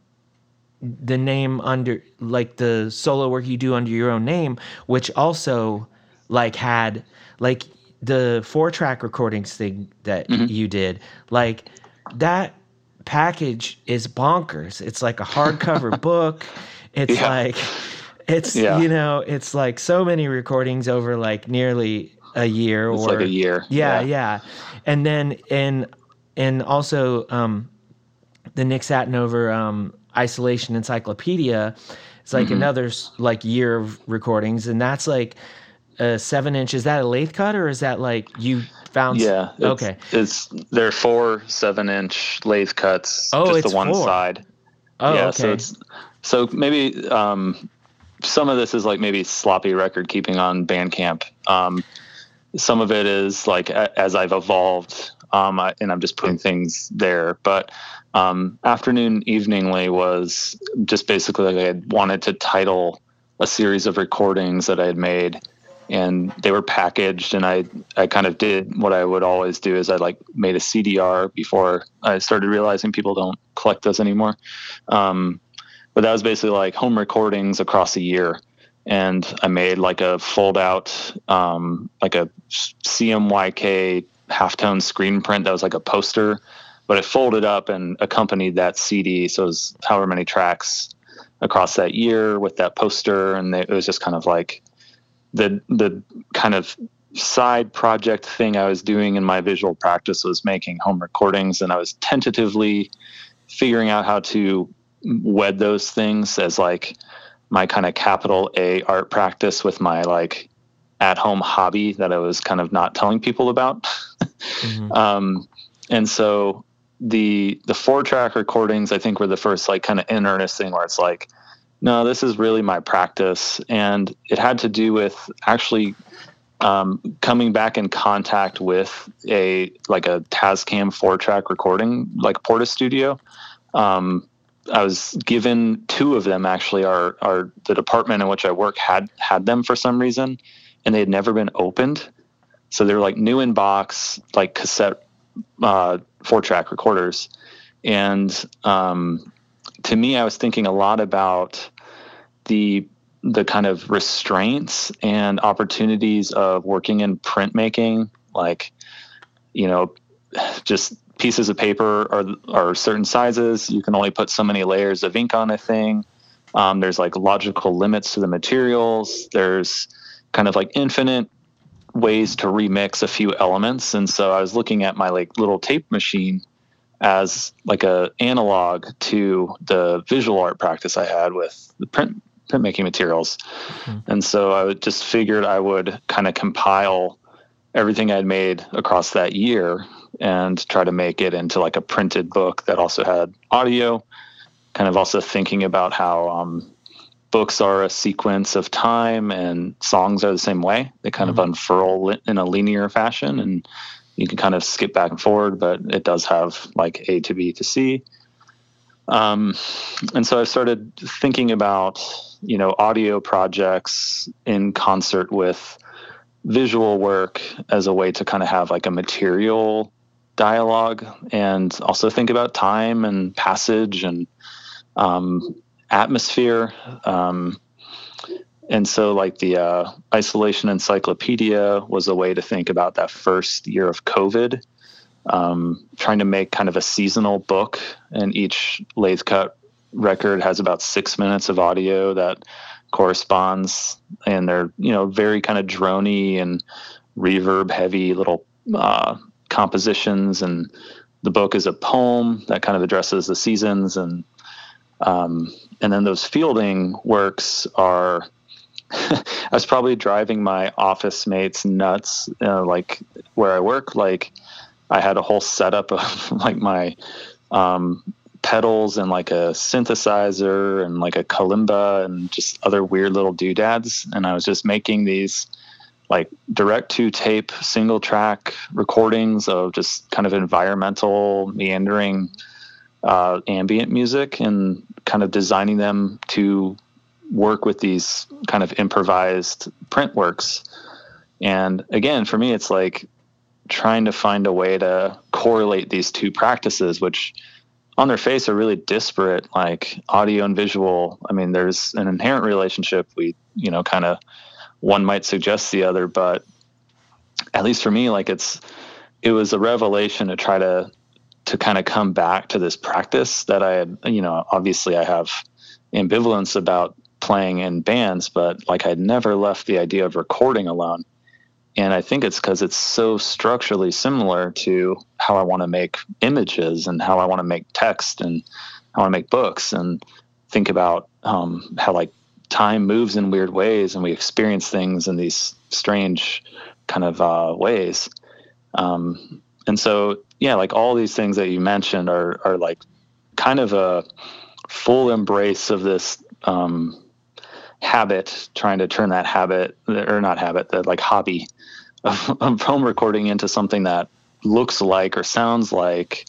the name under like the solo work you do under your own name which also like had like the four track recordings thing that you did like that package is bonkers it's like a hardcover [laughs] book it's Yeah. like it's Yeah. you know it's like so many recordings over like nearly a year it's or like a year yeah, yeah. And then and and also um the Nick Satinover um isolation encyclopedia it's like Mm-hmm. another like year of recordings and that's like uh seven inch is that a lathe cut or is that like you yeah it's, okay. it's there are four seven inch lathe cuts Oh, just it's the one four. side. Oh yeah okay. so it's so maybe um some of this is like maybe sloppy record keeping on bandcamp. Um some of it is like a, as i've evolved um I, and i'm just putting things there. But um afternoon eveningly was just basically like i had wanted to title a series of recordings that i had made and they were packaged and I I kind of did what I would always do is I like made a CDR before I started realizing people don't collect those anymore. Um, but that was basically like home recordings across a year and I made like a fold out um, like a CMYK halftone screen print that was like a poster but it folded up and accompanied that CD. So it was however many tracks across that year with that poster, and it was just kind of like the the kind of side project thing I was doing in my visual practice was making home recordings, and I was tentatively figuring out how to wed those things as like my kind of capital A art practice with my like at home hobby that I was kind of not telling people about. mm-hmm. [laughs] um, and so the the four track recordings I think were the first like kind of in earnest thing where it's like, no, this is really my practice, and it had to do with actually um, coming back in contact with a like a Tascam four track recording like Portastudio. Um, I was given two of them actually. Our our the department in which I work had had them for some reason, and they had never been opened. So they were like new in box, like cassette uh, four track recorders. And um, to me, I was thinking a lot about the the kind of restraints and opportunities of working in printmaking, like you know, just pieces of paper are are certain sizes. You can only put so many layers of ink on a thing. Um, there's like logical limits to the materials. There's kind of like infinite ways to remix a few elements and so i was looking at my like little tape machine as like a analog to the visual art practice i had with the print printmaking materials mm-hmm. and so i would just figured i would kind of compile everything i'd made across that year and try to make it into like a printed book that also had audio kind of also thinking about how um, books are a sequence of time and songs are the same way. They kind mm-hmm. of unfurl in a linear fashion and you can kind of skip back and forward, but it does have like A to B to C. Um, and so I started thinking about, you know, audio projects in concert with visual work as a way to kind of have like a material dialogue and also think about time and passage and um, atmosphere. Um, and so, like the uh, isolation encyclopedia was a way to think about that first year of COVID, um, trying to make kind of a seasonal book. And each lathe cut record has about six minutes of audio that corresponds, and they're you know very kind of drony and reverb heavy little uh, compositions. And the book is a poem that kind of addresses the seasons and um, and then those fielding works are [laughs] I was probably driving my office mates nuts, uh, like where I work. Like I had a whole setup of [laughs] like my um, pedals and like a synthesizer and like a kalimba and just other weird little doodads. And I was just making these like direct to tape single track recordings of just kind of environmental meandering uh, ambient music and kind of designing them to work with these kind of improvised print works. And again, for me, it's like trying to find a way to correlate these two practices, which on their face are really disparate, like audio and visual. I mean, there's an inherent relationship. We, you know, kind of one might suggest the other, but at least for me, like it's, it was a revelation to try to to kind of come back to this practice that I had, you know, obviously I have ambivalence about playing in bands, but like I'd never left the idea of recording alone. And I think it's because it's so structurally similar to how I want to make images and how I want to make text and how I want to make books and think about um, how like time moves in weird ways and we experience things in these strange kind of uh, ways. Um, and so yeah, like all these things that you mentioned are are like kind of a full embrace of this um, habit, trying to turn that habit or not habit, that like hobby of, of home recording into something that looks like or sounds like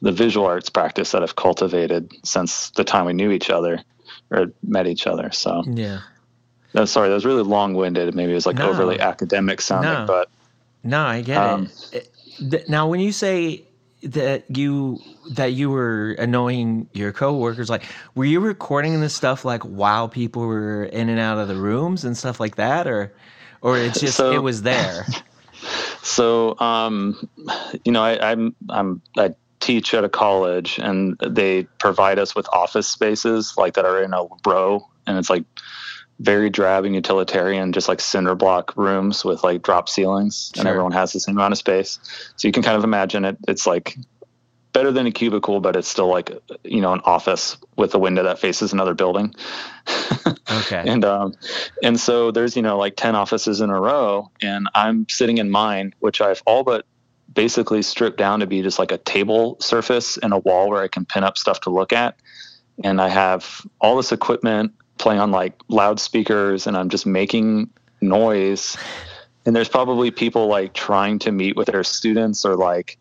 the visual arts practice that I've cultivated since the time we knew each other or met each other. So yeah, No, sorry, that was really long-winded. Maybe it was like No. overly academic sounding, No. but No, I get Um, it. it. Now, when you say that you that you were annoying your coworkers, like, were you recording this stuff like while people were in and out of the rooms and stuff like that, or, or it's just So- it was there? [laughs] So, um, you know, I, I'm I'm I teach at a college, and they provide us with office spaces like that are in a row, and it's like very drab and utilitarian, just like cinder block rooms with like drop ceilings, and everyone has the same amount of space. So you can kind of imagine it. It's like better than a cubicle, but it's still like you know an office with a window that faces another building. [laughs] Okay. and um and so there's you know like 10 offices in a row and i'm sitting in mine which i've all but basically stripped down to be just like a table surface and a wall where i can pin up stuff to look at and i have all this equipment playing on like loudspeakers and i'm just making noise. And there's probably people like trying to meet with their students or like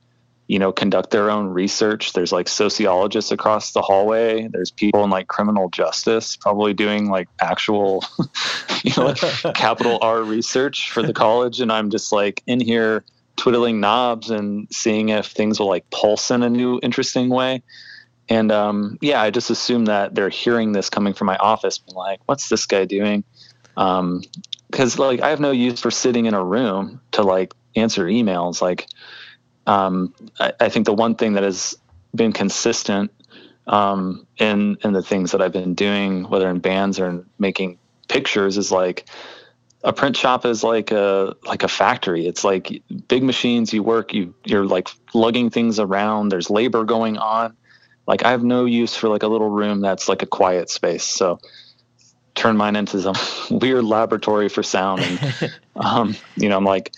you know conduct their own research. There's like sociologists across the hallway. There's people in like criminal justice probably doing like actual [laughs] you know like [laughs] capital r research for the college. And i'm just like in here twiddling knobs and seeing if things will like pulse in a new interesting way and um, yeah i just assume that they're hearing this coming from my office being like what's this guy doing um because like i have no use for sitting in a room to like answer emails like um, I, I think the one thing that has been consistent um, in in the things that I've been doing, whether in bands or in making pictures, is like a print shop is like a like a factory. It's like big machines. You work. You you're like lugging things around. There's labor going on. Like I have no use for like a little room that's like a quiet space. So turn mine into some [laughs] weird laboratory for sound and [laughs] um, you know i'm like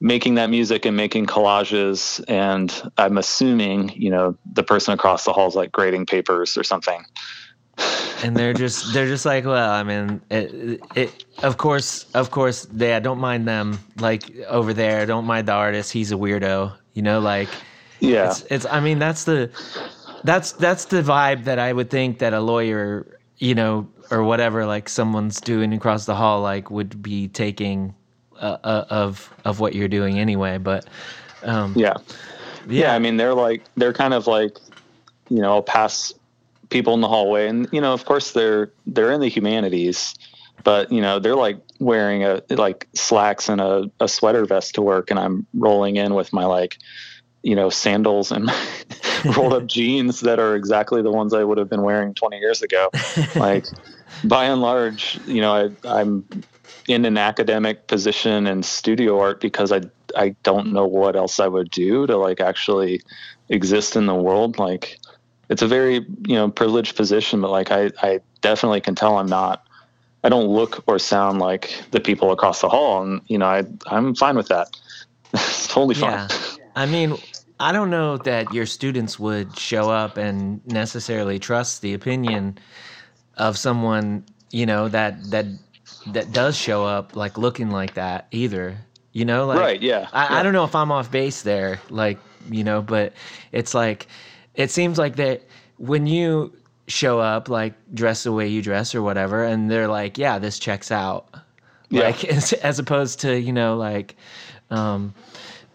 making that music and making collages and i'm assuming you know the person across the hall is like grading papers or something. And they're just they're just like well i mean it, it of course of course they i don't mind them like over there. Don't mind the artist. He's a weirdo you know like yeah. it's it's i mean that's the that's that's the vibe that i would think that a lawyer you know or whatever like someone's doing across the hall like would be taking uh, uh, of of what you're doing anyway but um yeah. Yeah i mean they're like they're kind of like you know pass people in the hallway and you know of course they're they're in the humanities but you know they're like wearing a like slacks and a, a sweater vest to work and i'm rolling in with my like you know sandals and [laughs] [laughs] rolled up jeans that are exactly the ones i would have been wearing 20 years ago. [laughs] Like by and large you know I, i'm in an academic position in studio art because i i don't know what else i would do to like actually exist in the world. Like it's a very you know privileged position but like i i definitely can tell i'm not i don't look or sound like the people across the hall and you know i i'm fine with that. [laughs] It's totally fine. Yeah. I mean, I don't know that your students would show up and necessarily trust the opinion of someone, you know, that that that does show up like looking like that either. You know, like right yeah I, yeah. I don't know if I'm off base there, like, you know, but it's like it seems like that when you show up like dress the way you dress or whatever, and they're like, Yeah, this checks out. Yeah. Like [laughs] as, as opposed to, you know, like um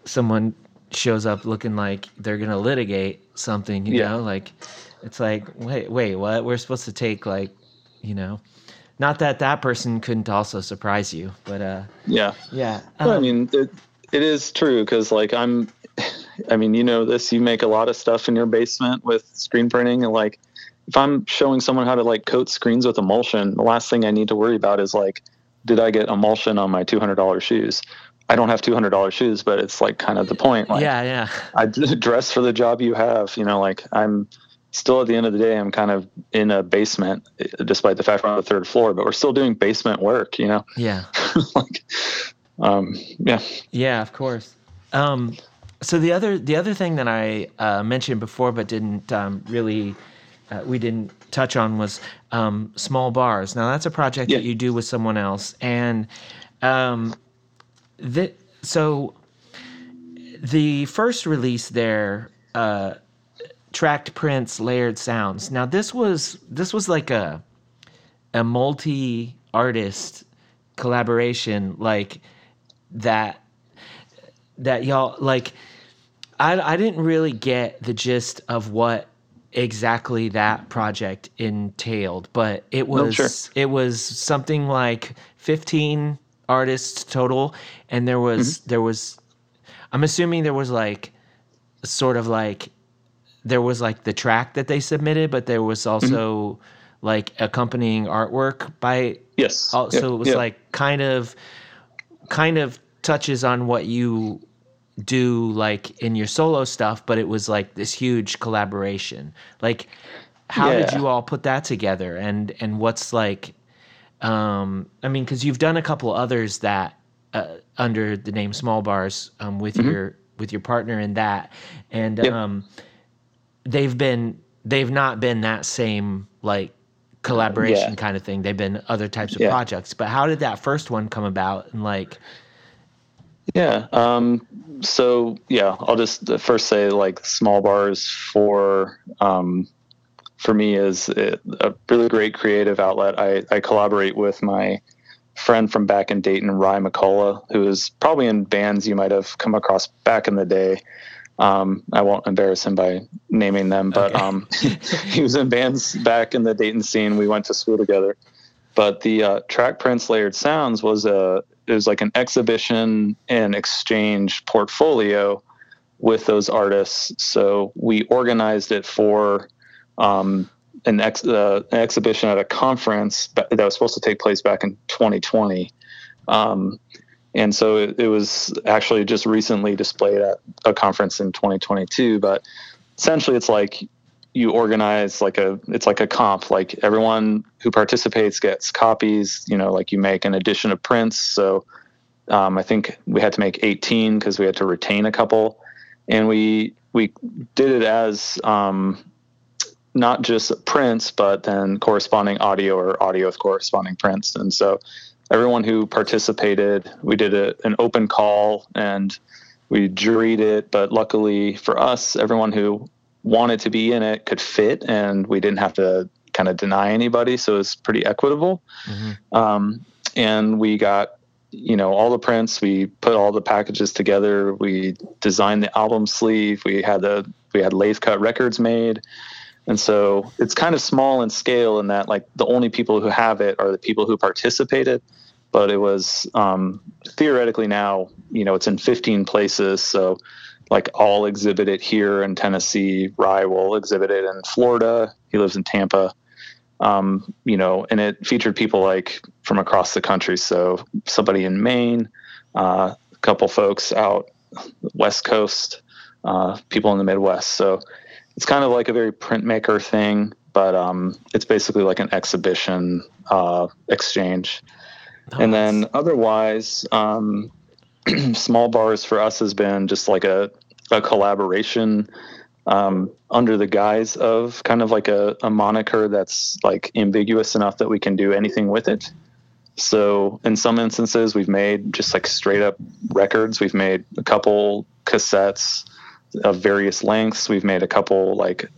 someone shows up looking like they're gonna litigate something, you Yeah. know, like it's like, wait, wait, what? We're supposed to take like, you know, not that that person couldn't also surprise you, but uh, yeah yeah. Well, I um, mean, it, it is true because, like, I'm, [laughs] I mean, you know, this, you make a lot of stuff in your basement with screen printing. And, like, if I'm showing someone how to, like, coat screens with emulsion, the last thing I need to worry about is, like, did I get emulsion on my $200 shoes? I don't have $200 shoes, but it's, like, kind of the point. Like, yeah, yeah, I [laughs] dress for the job you have, you know, like, I'm, Still, at the end of the day, I'm kind of in a basement, eh, despite the fact we're on the third floor. But we're still doing basement work, you know. yeah, [laughs] like, um, yeah, yeah. Of course. Um, so the other the other thing that I uh, mentioned before but didn't um, really uh, we didn't touch on was um, small bars. Now that's a project Yeah. that you do with someone else, and um, the, so the first release there uh, tracked prints, layered sounds. Now this was this was like a a multi artist collaboration like that that y'all like I I didn't really get the gist of what exactly that project entailed, but it was sure. it was something like 15 artists total and there was mm-hmm. there was I'm assuming there was like sort of like there was like the track that they submitted, but there was mm-hmm. also like accompanying artwork by Yes. also Yep, it was yep. like kind of kind of touches on what you do like in your solo stuff, but it was like this huge collaboration. Like how did you all put that together and and what's like um I mean cuz you've done a couple others that uh, under the name Small Bars um with your with your partner in that and Mm-hmm. Yep. um they've been they've not been that same like collaboration Yeah. kind of thing. They've been other types of Yeah. projects. But how did that first one come about and like Yeah. Um, so yeah, I'll just first say like small bars for um, for me is a a really great creative outlet. I, I collaborate with my friend from back in Dayton, Ry McCullough, who is probably in bands you might have come across back in the day. Um, I won't embarrass him by naming them, but Okay. um, [laughs] [laughs] he was in bands back in the Dayton scene. We went to school together. But the uh, track prints layered sounds was a it was like an exhibition and exchange portfolio with those artists. So we organized it for um, an, ex, uh, an exhibition at a conference that was supposed to take place back in 2020. Um, and so it, it was actually just recently displayed at a conference in 2022. But essentially, it's like you organize like a it's like a comp like everyone who participates gets copies you know like you make an edition of prints so um, i think we had to make 18 because we had to retain a couple and we we did it as um, not just prints but then corresponding audio or audio with corresponding prints. And so everyone who participated we did a, an open call and we juried it but luckily for us everyone who wanted to be in it could fit and we didn't have to kind of deny anybody. So it was pretty equitable. Um, and we got you know all the prints. We put all the packages together. We designed the album sleeve. We had the we had lathe cut records made and so it's kind of small in scale in that like the only people who have it are the people who participated but it was um, theoretically now you know it's in 15 places so like I'll exhibit it here in Tennessee. Ry will exhibit it in Florida. He lives in Tampa. Um, you know, and it featured people like from across the country. So somebody in Maine, uh, a couple folks out West Coast, uh, people in the Midwest. So it's kind of like a very printmaker thing, but um, it's basically like an exhibition uh, exchange. and then otherwise, um, [clears throat] small bars for us has been just like a, a collaboration um, under the guise of kind of like a, a moniker that's like ambiguous enough that we can do anything with it. So in some instances, we've made just like straight up records. We've made a couple cassettes of various lengths. We've made a couple like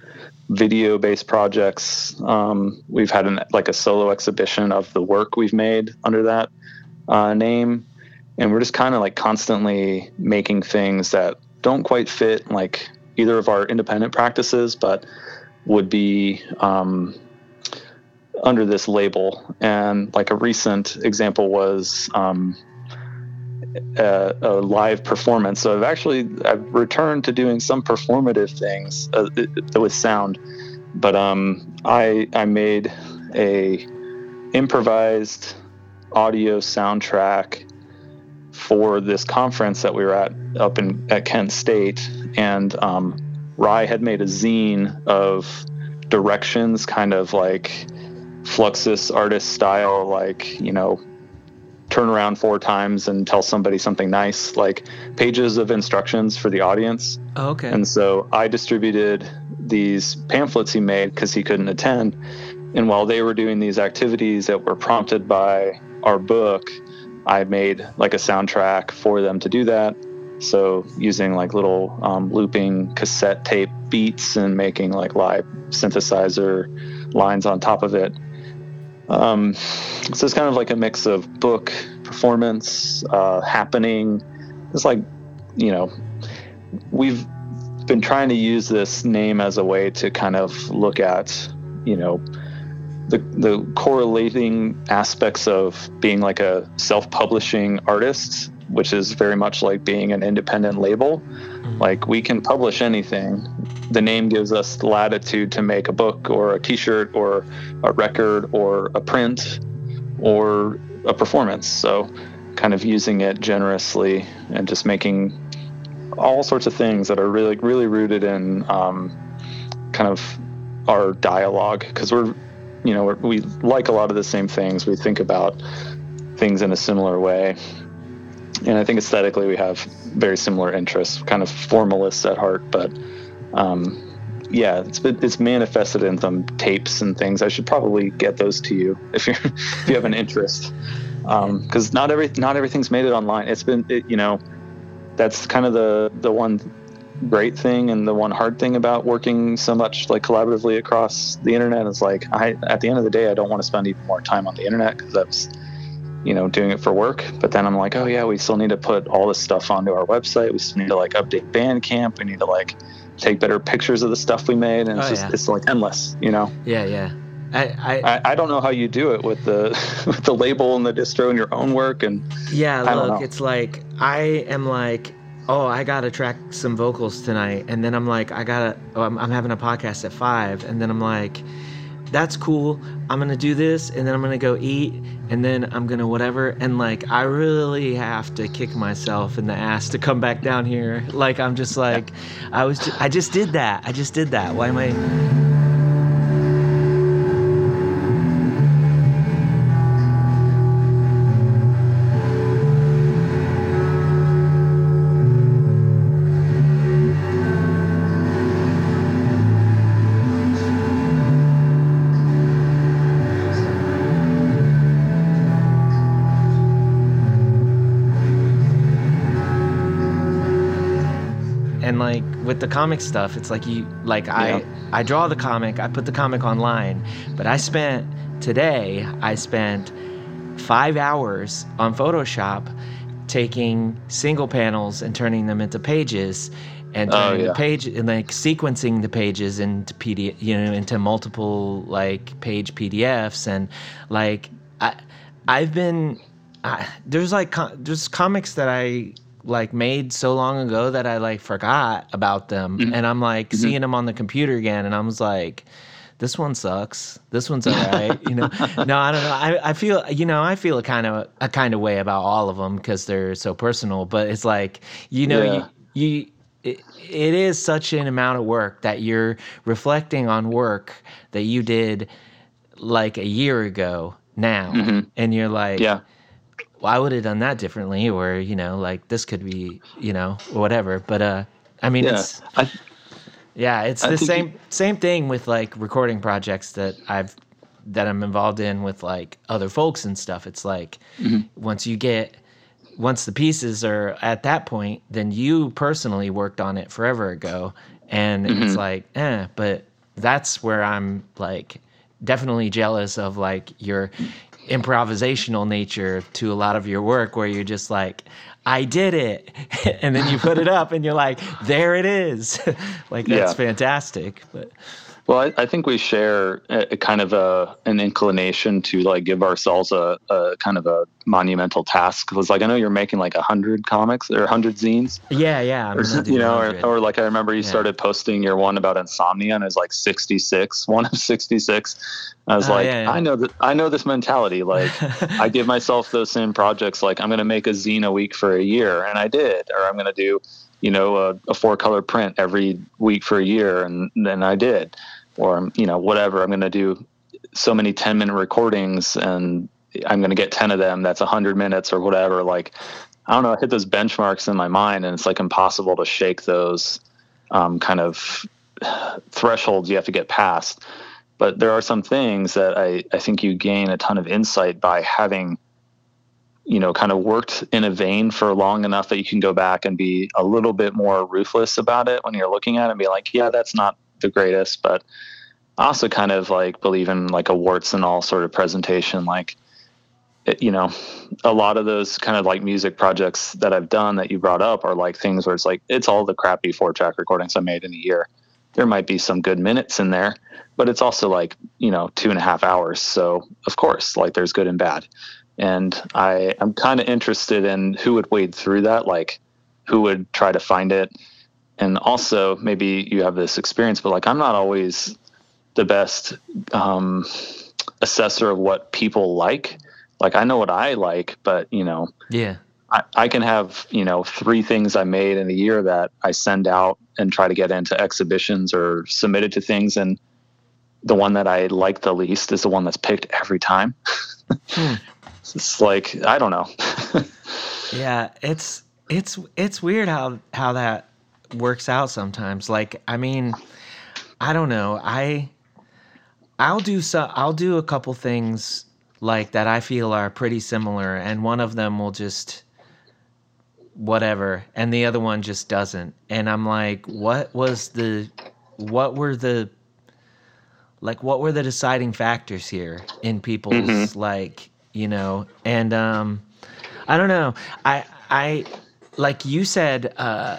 video based projects. Um, we've had an, like a solo exhibition of the work we've made under that uh, name and we're just kind of like constantly making things that don't quite fit like either of our independent practices but would be um, under this label and like a recent example was um, a, a live performance. So i've actually i've returned to doing some performative things uh, with sound. But um, i i made a improvised audio soundtrack for this conference that we were at up in at Kent State, and um, Ry had made a zine of directions, kind of like Fluxus artist style, like you know, turn around four times and tell somebody something nice, like pages of instructions for the audience. Oh, okay. And so I distributed these pamphlets he made because he couldn't attend. And while they were doing these activities that were prompted by our book, I made like a soundtrack for them to do that. So using like little um, looping cassette tape beats and making like live synthesizer lines on top of it. Um, so it's kind of like a mix of book, performance, uh, happening. It's like, you know, we've been trying to use this name as a way to kind of look at, you know, the the correlating aspects of being like a self-publishing artist, which is very much like being an independent label. Like we can publish anything. The name gives us latitude to make a book or a T-shirt or a record or a print or a performance. So, kind of using it generously and just making all sorts of things that are really really rooted in um, kind of our dialogue because we're you know we're, we like a lot of the same things. We think about things in a similar way and I think aesthetically we have very similar interests, kind of formalists at heart, but um, yeah, it's it's manifested in some tapes and things. I should probably get those to you if you [laughs] if you have an interest, because um, not every not everything's made it online. It's been it, you know, that's kind of the the one great thing and the one hard thing about working so much like collaboratively across the internet is like I at the end of the day I don't want to spend even more time on the internet because that's you know, doing it for work. But then I'm like, oh yeah, we still need to put all this stuff onto our website. We still need to like update Bandcamp. We need to like take better pictures of the stuff we made, and it's Oh, just yeah. it's like endless, you know. Yeah, yeah. I, I, I, don't know how you do it with the [laughs] with the label and the distro and your own work and yeah. Look, it's like I am like, oh, I gotta track some vocals tonight, and then I'm like, I gotta, oh, I'm, I'm having a podcast at five, and then I'm like, that's cool. I'm gonna do this, and then I'm gonna go eat, and then I'm gonna whatever, and like I really have to kick myself in the ass to come back down here. Like I'm just like, I was, ju- I just did that. I just did that. Why am I? The comic stuff it's like you like i Yeah. i draw the comic i put the comic online but i spent today i spent five hours on photoshop taking single panels and turning them into pages and Oh, yeah. the page and like sequencing the pages into pdf you know into multiple like page pdfs and like i i've been I, there's like there's comics that I like made so long ago that I like forgot about them, mm-hmm. and I'm like mm-hmm. seeing them on the computer again, and I was like, this one sucks. This one's alright. [laughs] you know, no, I don't know. I, I feel you know I feel a kind of a kind of way about all of them because they're so personal. But it's like you know Yeah. you you. It, it is such an amount of work that you're reflecting on work that you did like a year ago now mm-hmm. and you're like yeah. Well, I would have done that differently, or you know, like this could be, you know, whatever. But uh, I mean, Yeah. it's I, yeah, it's I the same you- same thing with like recording projects that I've that I'm involved in with like other folks and stuff. It's like Mm-hmm. once you get once the pieces are at that point, then you personally worked on it forever ago, and Mm-hmm. it's like, eh. But that's where I'm like definitely jealous of like your improvisational nature to a lot of your work, where you're just like. I did it. [laughs] and then you put it up and you're like, there it is. [laughs] like that's Yeah. fantastic. But Well, I, I think we share a, a kind of a an inclination to like give ourselves a, a kind of a monumental task. Because like I know you're making like a hundred comics or a hundred zines, yeah, yeah. [laughs] Do you know, or, or like I remember you Yeah. started posting your one about insomnia and it was like 66, [laughs] one of 66. I was Oh, like, yeah, yeah. I know that I know this mentality. Like [laughs] I give myself those same projects. Like I'm going to make a zine a week for a year, and I did. Or I'm going to do, you know, a, a four color print every week for a year, and then I did. Or you know, whatever. I'm going to do so many 10 minute recordings, and I'm going to get 10 of them. That's 100 minutes or whatever. Like I don't know. I hit those benchmarks in my mind, and it's like impossible to shake those um, kind of thresholds you have to get past. But there are some things that I, I think you gain a ton of insight by having, you know, kind of worked in a vein for long enough that you can go back and be a little bit more ruthless about it when you're looking at it and be like, yeah, that's not the greatest, but I also kind of like believe in like a warts and all sort of presentation. Like, it, you know, a lot of those kind of like music projects that I've done that you brought up are like things where it's like, it's all the crappy four track recordings I made in a year. There might be some good minutes in there, but it's also like, you know, two and a half hours. So of course, like there's good and bad. And I, I'm kind of interested in who would wade through that, like who would try to find it. And also maybe you have this experience, but like, I'm not always the best, um, assessor of what people like. Like I know what I like, but you know, Yeah. I, I can have you know three things I made in a year that I send out and try to get into exhibitions or submitted to things, and the one that I like the least is the one that's picked every time. [laughs] Hmm. It's like I don't know. [laughs] Yeah, it's it's it's weird how how that works out sometimes. Like, I mean, I don't know. I I'll do so I'll do a couple things like that I feel are pretty similar and one of them will just whatever and the other one just doesn't. And I'm like, what was the what were the like what were the deciding factors here in people's mm-hmm. like, you know, and um I don't know. I I like you said uh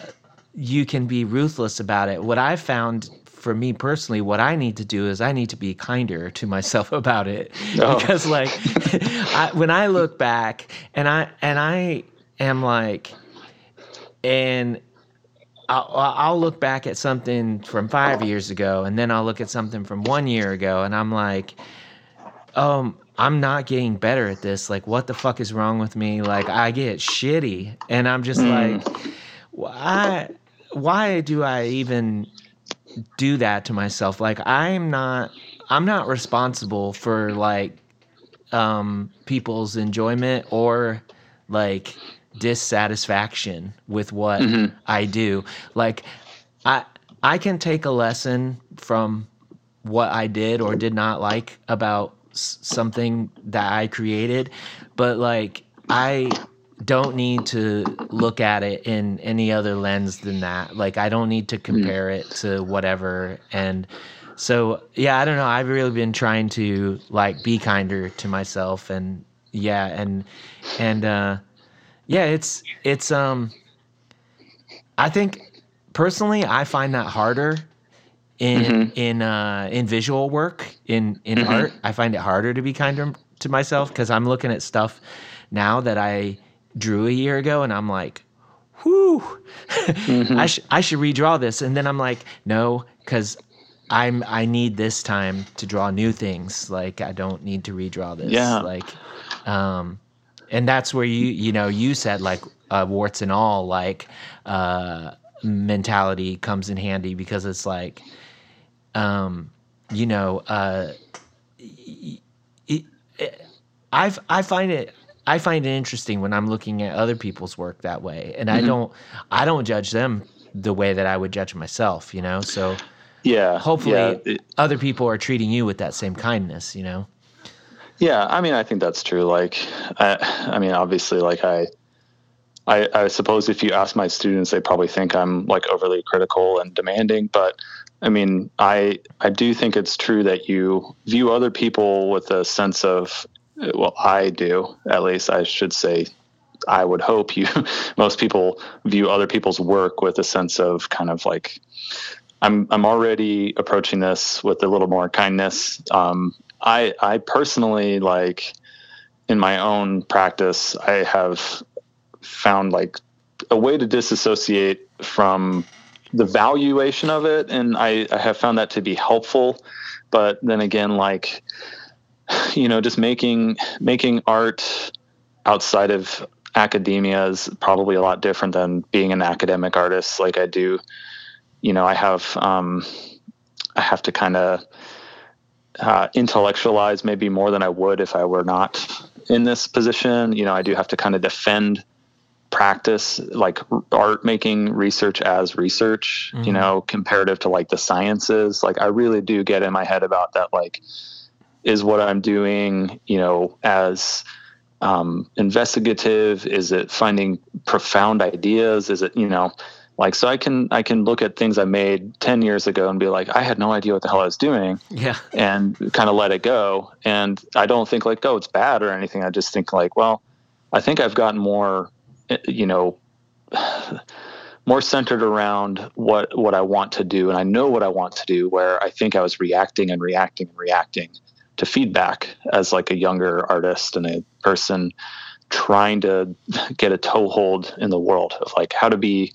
you can be ruthless about it. What I found for me personally, what I need to do is I need to be kinder to myself [laughs] about it Oh. because like [laughs] I, when I look back and I and I am like and I'll, I'll look back at something from five years ago and then I'll look at something from one year ago and I'm like um I'm not getting better at this. Like, what the fuck is wrong with me? Like, I get shitty, and I'm just like, why? Why do I even do that to myself? Like, I'm not. I'm not responsible for like um, people's enjoyment or like dissatisfaction with what I do. Like, I I can take a lesson from what I did or did not like about something that I created, but like I don't need to look at it in any other lens than that. Like I don't need to compare it to whatever and so yeah, I don't know. I've really been trying to like be kinder to myself and yeah, and and uh yeah, it's it's um I think personally I find that harder in in uh in visual work in in art. I find it harder to be kinder to myself because i'm looking at stuff now that i drew a year ago and i'm like whoo [laughs] I, sh- I should redraw this. And then i'm like no because i'm i need this time to draw new things. Like i don't need to redraw this. Yeah. like um and that's where you you know you said like uh, warts and all like uh mentality comes in handy because it's like um you know uh y- it, I've I find it I find it interesting when I'm looking at other people's work that way and I don't I don't judge them the way that I would judge myself you know so Yeah. hopefully Yeah, it- other people are treating you with that same kindness you know Yeah, I mean, I think that's true. Like, I, I mean, obviously, like I, I, I suppose if you ask my students, they probably think I'm like overly critical and demanding. But I mean, I, I do think it's true that you view other people with a sense of, well, I do at least. I should say, I would hope you. [laughs] most people view other people's work with a sense of kind of like, I'm I'm already approaching this with a little more kindness. Um, I I personally like in my own practice, I have found like a way to disassociate from the valuation of it, and I, I have found that to be helpful. But then again, like [sighs] you know, just making making art outside of academia is probably a lot different than being an academic artist like I do. You know, I have um, I have to kind of uh, intellectualize maybe more than I would if I were not in this position. You know, I do have to kind of defend practice like art making research as research you Mhm. know comparative to like the sciences like i really do get in my head about that like is what i'm doing you know as um, investigative is it finding profound ideas is it you know Like, so I can I can look at things I made ten years ago and be like, I had no idea what the hell I was doing, Yeah. and kind of let it go. And I don't think like, oh, it's bad or anything. I just think like, well, I think I've gotten more, Uh, you know, [sighs] more centered around what what I want to do, and I know what I want to do. Where I think I was reacting and reacting and reacting to feedback as like a younger artist and a person trying to [laughs] get a toehold in the world of like how to be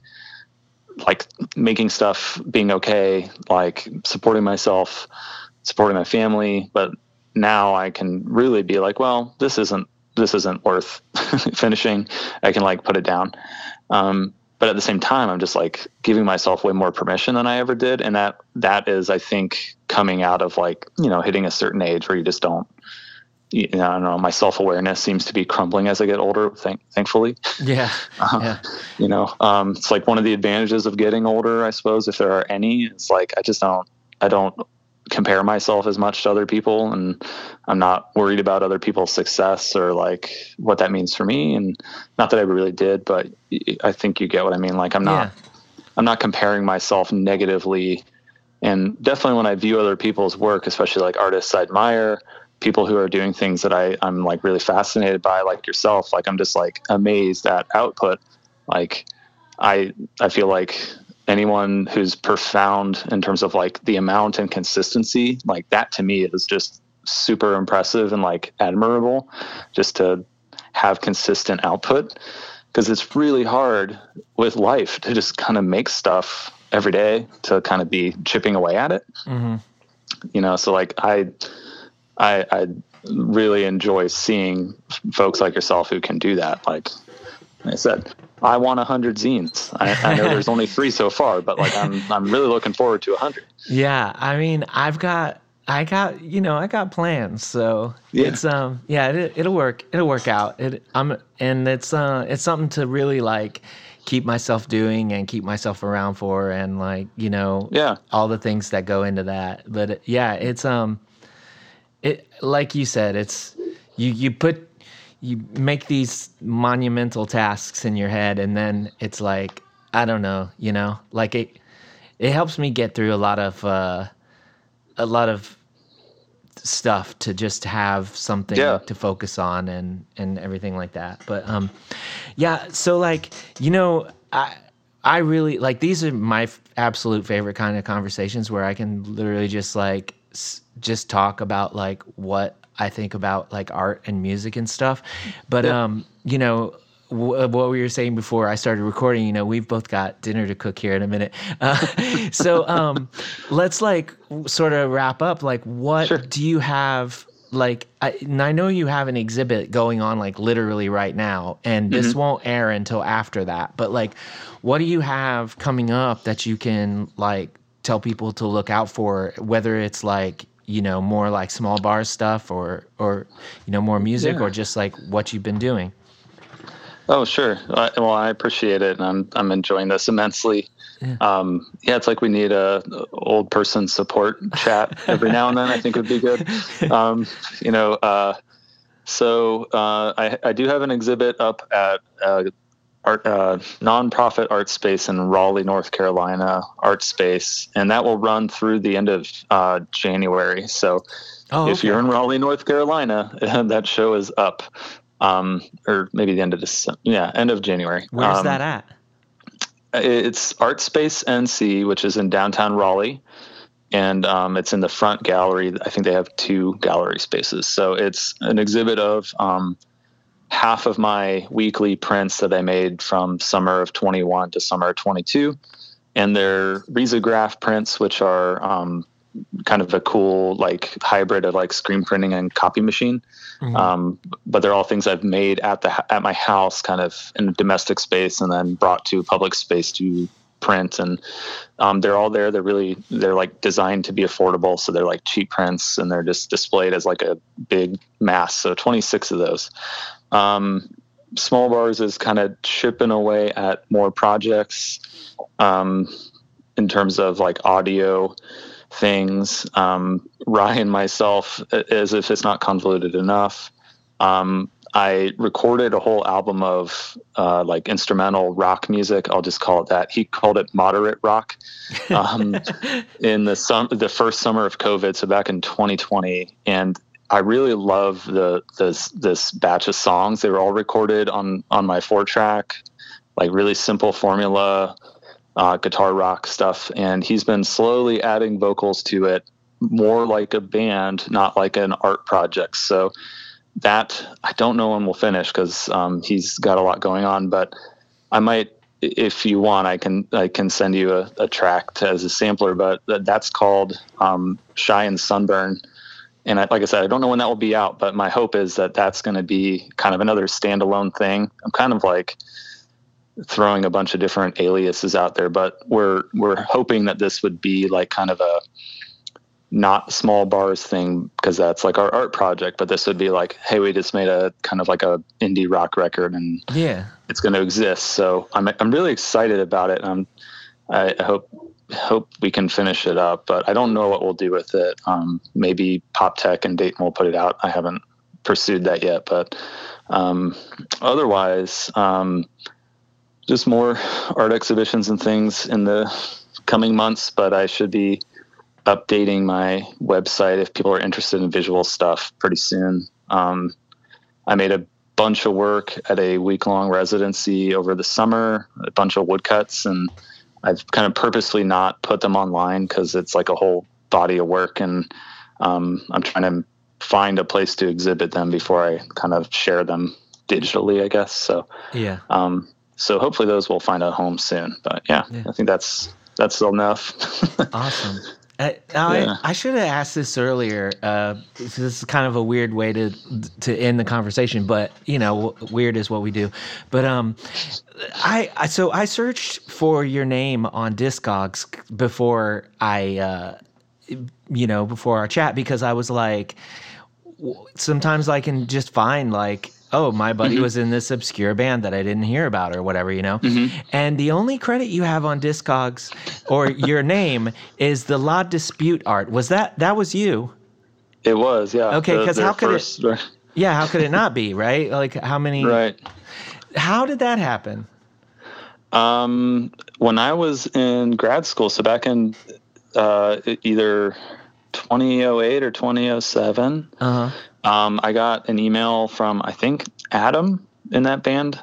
like making stuff being okay like supporting myself supporting my family but now i can really be like well this isn't this isn't worth [laughs] finishing i can like put it down um, but at the same time i'm just like giving myself way more permission than i ever did and that that is i think coming out of like you know hitting a certain age where you just don't you know, I don't know. My self awareness seems to be crumbling as I get older. Thank, thankfully, Yeah. [laughs] Uh, Yeah. you know, um, it's like one of the advantages of getting older, I suppose, if there are any. It's like I just don't, I don't compare myself as much to other people, and I'm not worried about other people's success or like what that means for me. And not that I really did, but I think you get what I mean. Like I'm not, I'm not comparing myself negatively. And definitely when I view other people's work, especially like artists I admire, people who are doing things that I, I'm like really fascinated by, like yourself, like I'm just like amazed at output. Like I I feel like anyone who's profound in terms of like the amount and consistency, like that to me is just super impressive and like admirable just to have consistent output. Because it's really hard with life to just kind of make stuff every day to kind of be chipping away at it. Hmm you know so like i i i really enjoy seeing folks like yourself who can do that like i said i want a hundred zines I, I know there's only three so far but like i'm i'm really looking forward to a hundred Yeah, I mean, I've got, I got, you know, I got plans. So Yeah. it's, um, yeah, it, it'll work. It'll work out. It, I'm, and it's, uh, it's something to really like keep myself doing and keep myself around for, and like, you know, yeah all the things that go into that. But it, yeah, it's, um, it, like you said, it's, you, you put, you make these monumental tasks in your head, and then it's like, I don't know, you know, like it, it helps me get through a lot of uh, a lot of stuff to just have something Yeah. to focus on and and everything like that. But um, yeah. So like you know, I I really like these are my f- absolute favorite kind of conversations where I can literally just like s- just talk about like what I think about like art and music and stuff. But Yeah. um, you know, wh- what we were saying before I started recording, you know, we've both got dinner to cook here in a minute. [laughs] Uh, so um, let's like sort of wrap up. Like, what Sure. do you have? Like, I, and I know you have an exhibit going on, like literally right now, and this won't air until after that. But like, what do you have coming up that you can like tell people to look out for? Whether it's like you know more like small bar stuff, or or you know more music, Yeah. or just like what you've been doing. Oh, sure. Uh, well, I appreciate it, and I'm I'm enjoying this immensely. Yeah. Um, yeah, it's like we need a old person support chat every now and then. I think would be good. [laughs] Um, you know, uh, so uh, I I do have an exhibit up at uh, art uh, nonprofit art space in Raleigh, North Carolina, Art Space, and that will run through the end of uh, January. So Oh, if you're in Raleigh, North Carolina, [laughs] that show is up. Um, or maybe the end of this, yeah, end of January. where's Um, that at? It's Art Space NC, which is in downtown Raleigh, and um, it's in the front gallery. I think they have two gallery spaces. So it's an exhibit of um, half of my weekly prints that I made from summer of 21 to summer of 22, and they're risograph prints, which are um, kind of a cool like hybrid of like screen printing and copy machine. Mhm. Um, but they're all things I've made at the at my house, kind of in a domestic space, and then brought to public space to print. And um, they're all there. They're really they're like designed to be affordable, so they're like cheap prints, and they're just displayed as like a big mass. So 26 of those. Um, Small bars is kind of chipping away at more projects um, in terms of like audio things. Um, Ry and, myself, as if it's not convoluted enough. Um, I recorded a whole album of uh, like instrumental rock music. I'll just call it that. He called it moderate rock. Um, [laughs] in the sum, the first summer of COVID, so back in 2020, and I really love the this this batch of songs. They were all recorded on on my four track, like really simple formula, uh, guitar rock stuff. And he's been slowly adding vocals to it, more like a band, not like an art project. So that I don't know when we'll finish because um, he's got a lot going on. But I might, if you want, I can I can send you a, a track to, as a sampler. But that's called um, "Shy and Sunburn." And I, like I said, I don't know when that will be out, but my hope is that that's going to be kind of another standalone thing. I'm kind of like throwing a bunch of different aliases out there, but we're we're hoping that this would be like kind of a not small bars thing because that's like our art project but this would be like hey we just made a kind of like a indie rock record and Yeah. it's going to exist so i'm i'm really excited about it um i I hope hope we can finish it up but i don't know what we'll do with it um maybe pop tech and dayton will put it out i haven't pursued that yet but um otherwise um just more art exhibitions and things in the coming months but i should be updating my website if people are interested in visual stuff pretty soon. Um, I made a bunch of work at a week long residency over the summer, a bunch of woodcuts, and I've kind of purposely not put them online because it's like a whole body of work, and um, I'm trying to find a place to exhibit them before I kind of share them digitally, I guess. So, Yeah. um, so hopefully those will find a home soon. But yeah, Yeah. I think that's that's enough. [laughs] Awesome. Uh, now Yeah. I, I should have asked this earlier. Uh, this is kind of a weird way to to end the conversation, but you know, w- weird is what we do. But um, I, I so I searched for your name on Discogs before I uh, you know before our chat because I was like, w- sometimes I can just find like. Oh, my buddy was in this obscure band that I didn't hear about, or whatever, you know. And the only credit you have on Discogs, or your name, is the La Dispute art. Was that that was you? It was, yeah. Okay, 'cause how could it- first- Yeah. How could it not be? Right? Like how many? Right. How did that happen? Um, when I was in grad school, so back in uh, either 2008 or 2007, Uh huh. Um, I got an email from I think Adam in that band.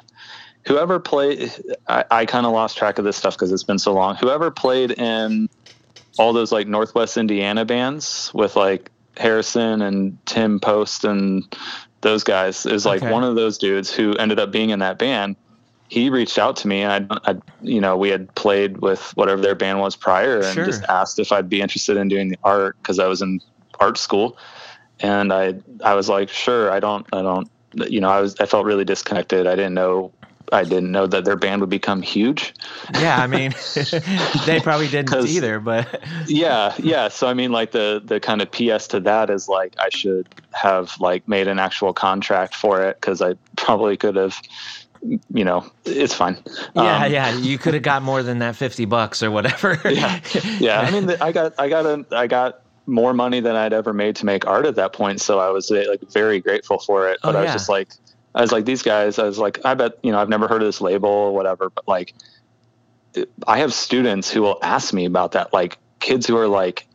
Whoever played, I, I kind of lost track of this stuff because it's been so long. Whoever played in all those like Northwest Indiana bands with like Harrison and Tim Post and those guys is like Okay. one of those dudes who ended up being in that band. He reached out to me and I, I you know, we had played with whatever their band was prior and Sure. just asked if I'd be interested in doing the art because I was in art school. And I, I was like, sure, I don't, I don't, you know, I was, I felt really disconnected. I didn't know, I didn't know that their band would become huge. Yeah. I mean, [laughs] [laughs] they probably didn't either, but [laughs] yeah yeah so i mean like the the kind of ps to that is like i should have like made an actual contract for it because i probably could have you know it's fine yeah, Um, yeah. You could have got more than that fifty bucks or whatever. yeah yeah i mean i got i got a i got more money than i'd ever made to make art at that point so i was like very grateful for it. Oh, but i was just like i was like these guys i was like i bet you know i've never heard of this label or whatever but like i have students who will ask me about that like kids who are like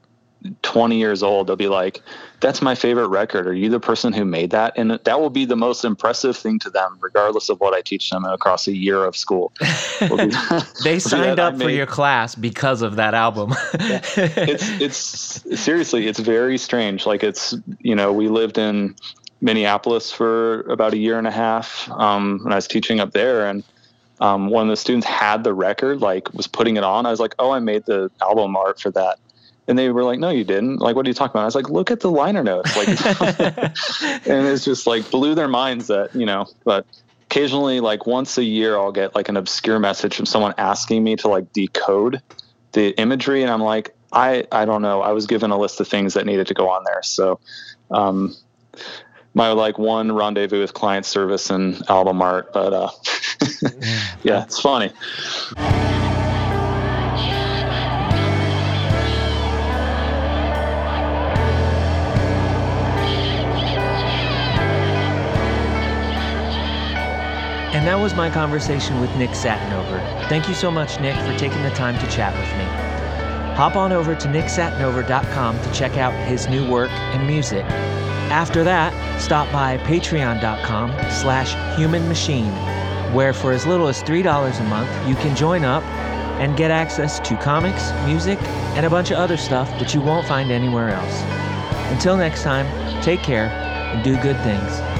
20 years old they'll be like that's my favorite record. Are you the person who made that? And that will be the most impressive thing to them regardless of what i teach them across a year of school. [laughs] Be- They signed up for your class because of that album. it's it's seriously it's very strange. Like it's you know we lived in minneapolis for about a year and a half um when i was teaching up there and um, one of the students had the record like was putting it on. I was like oh i made the album art for that and they were like no you didn't. Like what are you talking about? I was like look at the liner notes. Like [laughs] and it's just like blew their minds that you know but occasionally like once a year i'll get like an obscure message from someone asking me to like decode the imagery. And i'm like i i don't know. I was given a list of things that needed to go on there. So um my like one rendezvous with client service and album art but uh [laughs] yeah it's funny And that was my conversation with Nick Satinover. Thank you so much, Nick, for taking the time to chat with me. Hop on over to nicksatinover.com to check out his new work and music. After that, stop by patreon.com slash human machine, where for as little as $3 a month, you can join up and get access to comics, music, and a bunch of other stuff that you won't find anywhere else. Until next time, take care and do good things.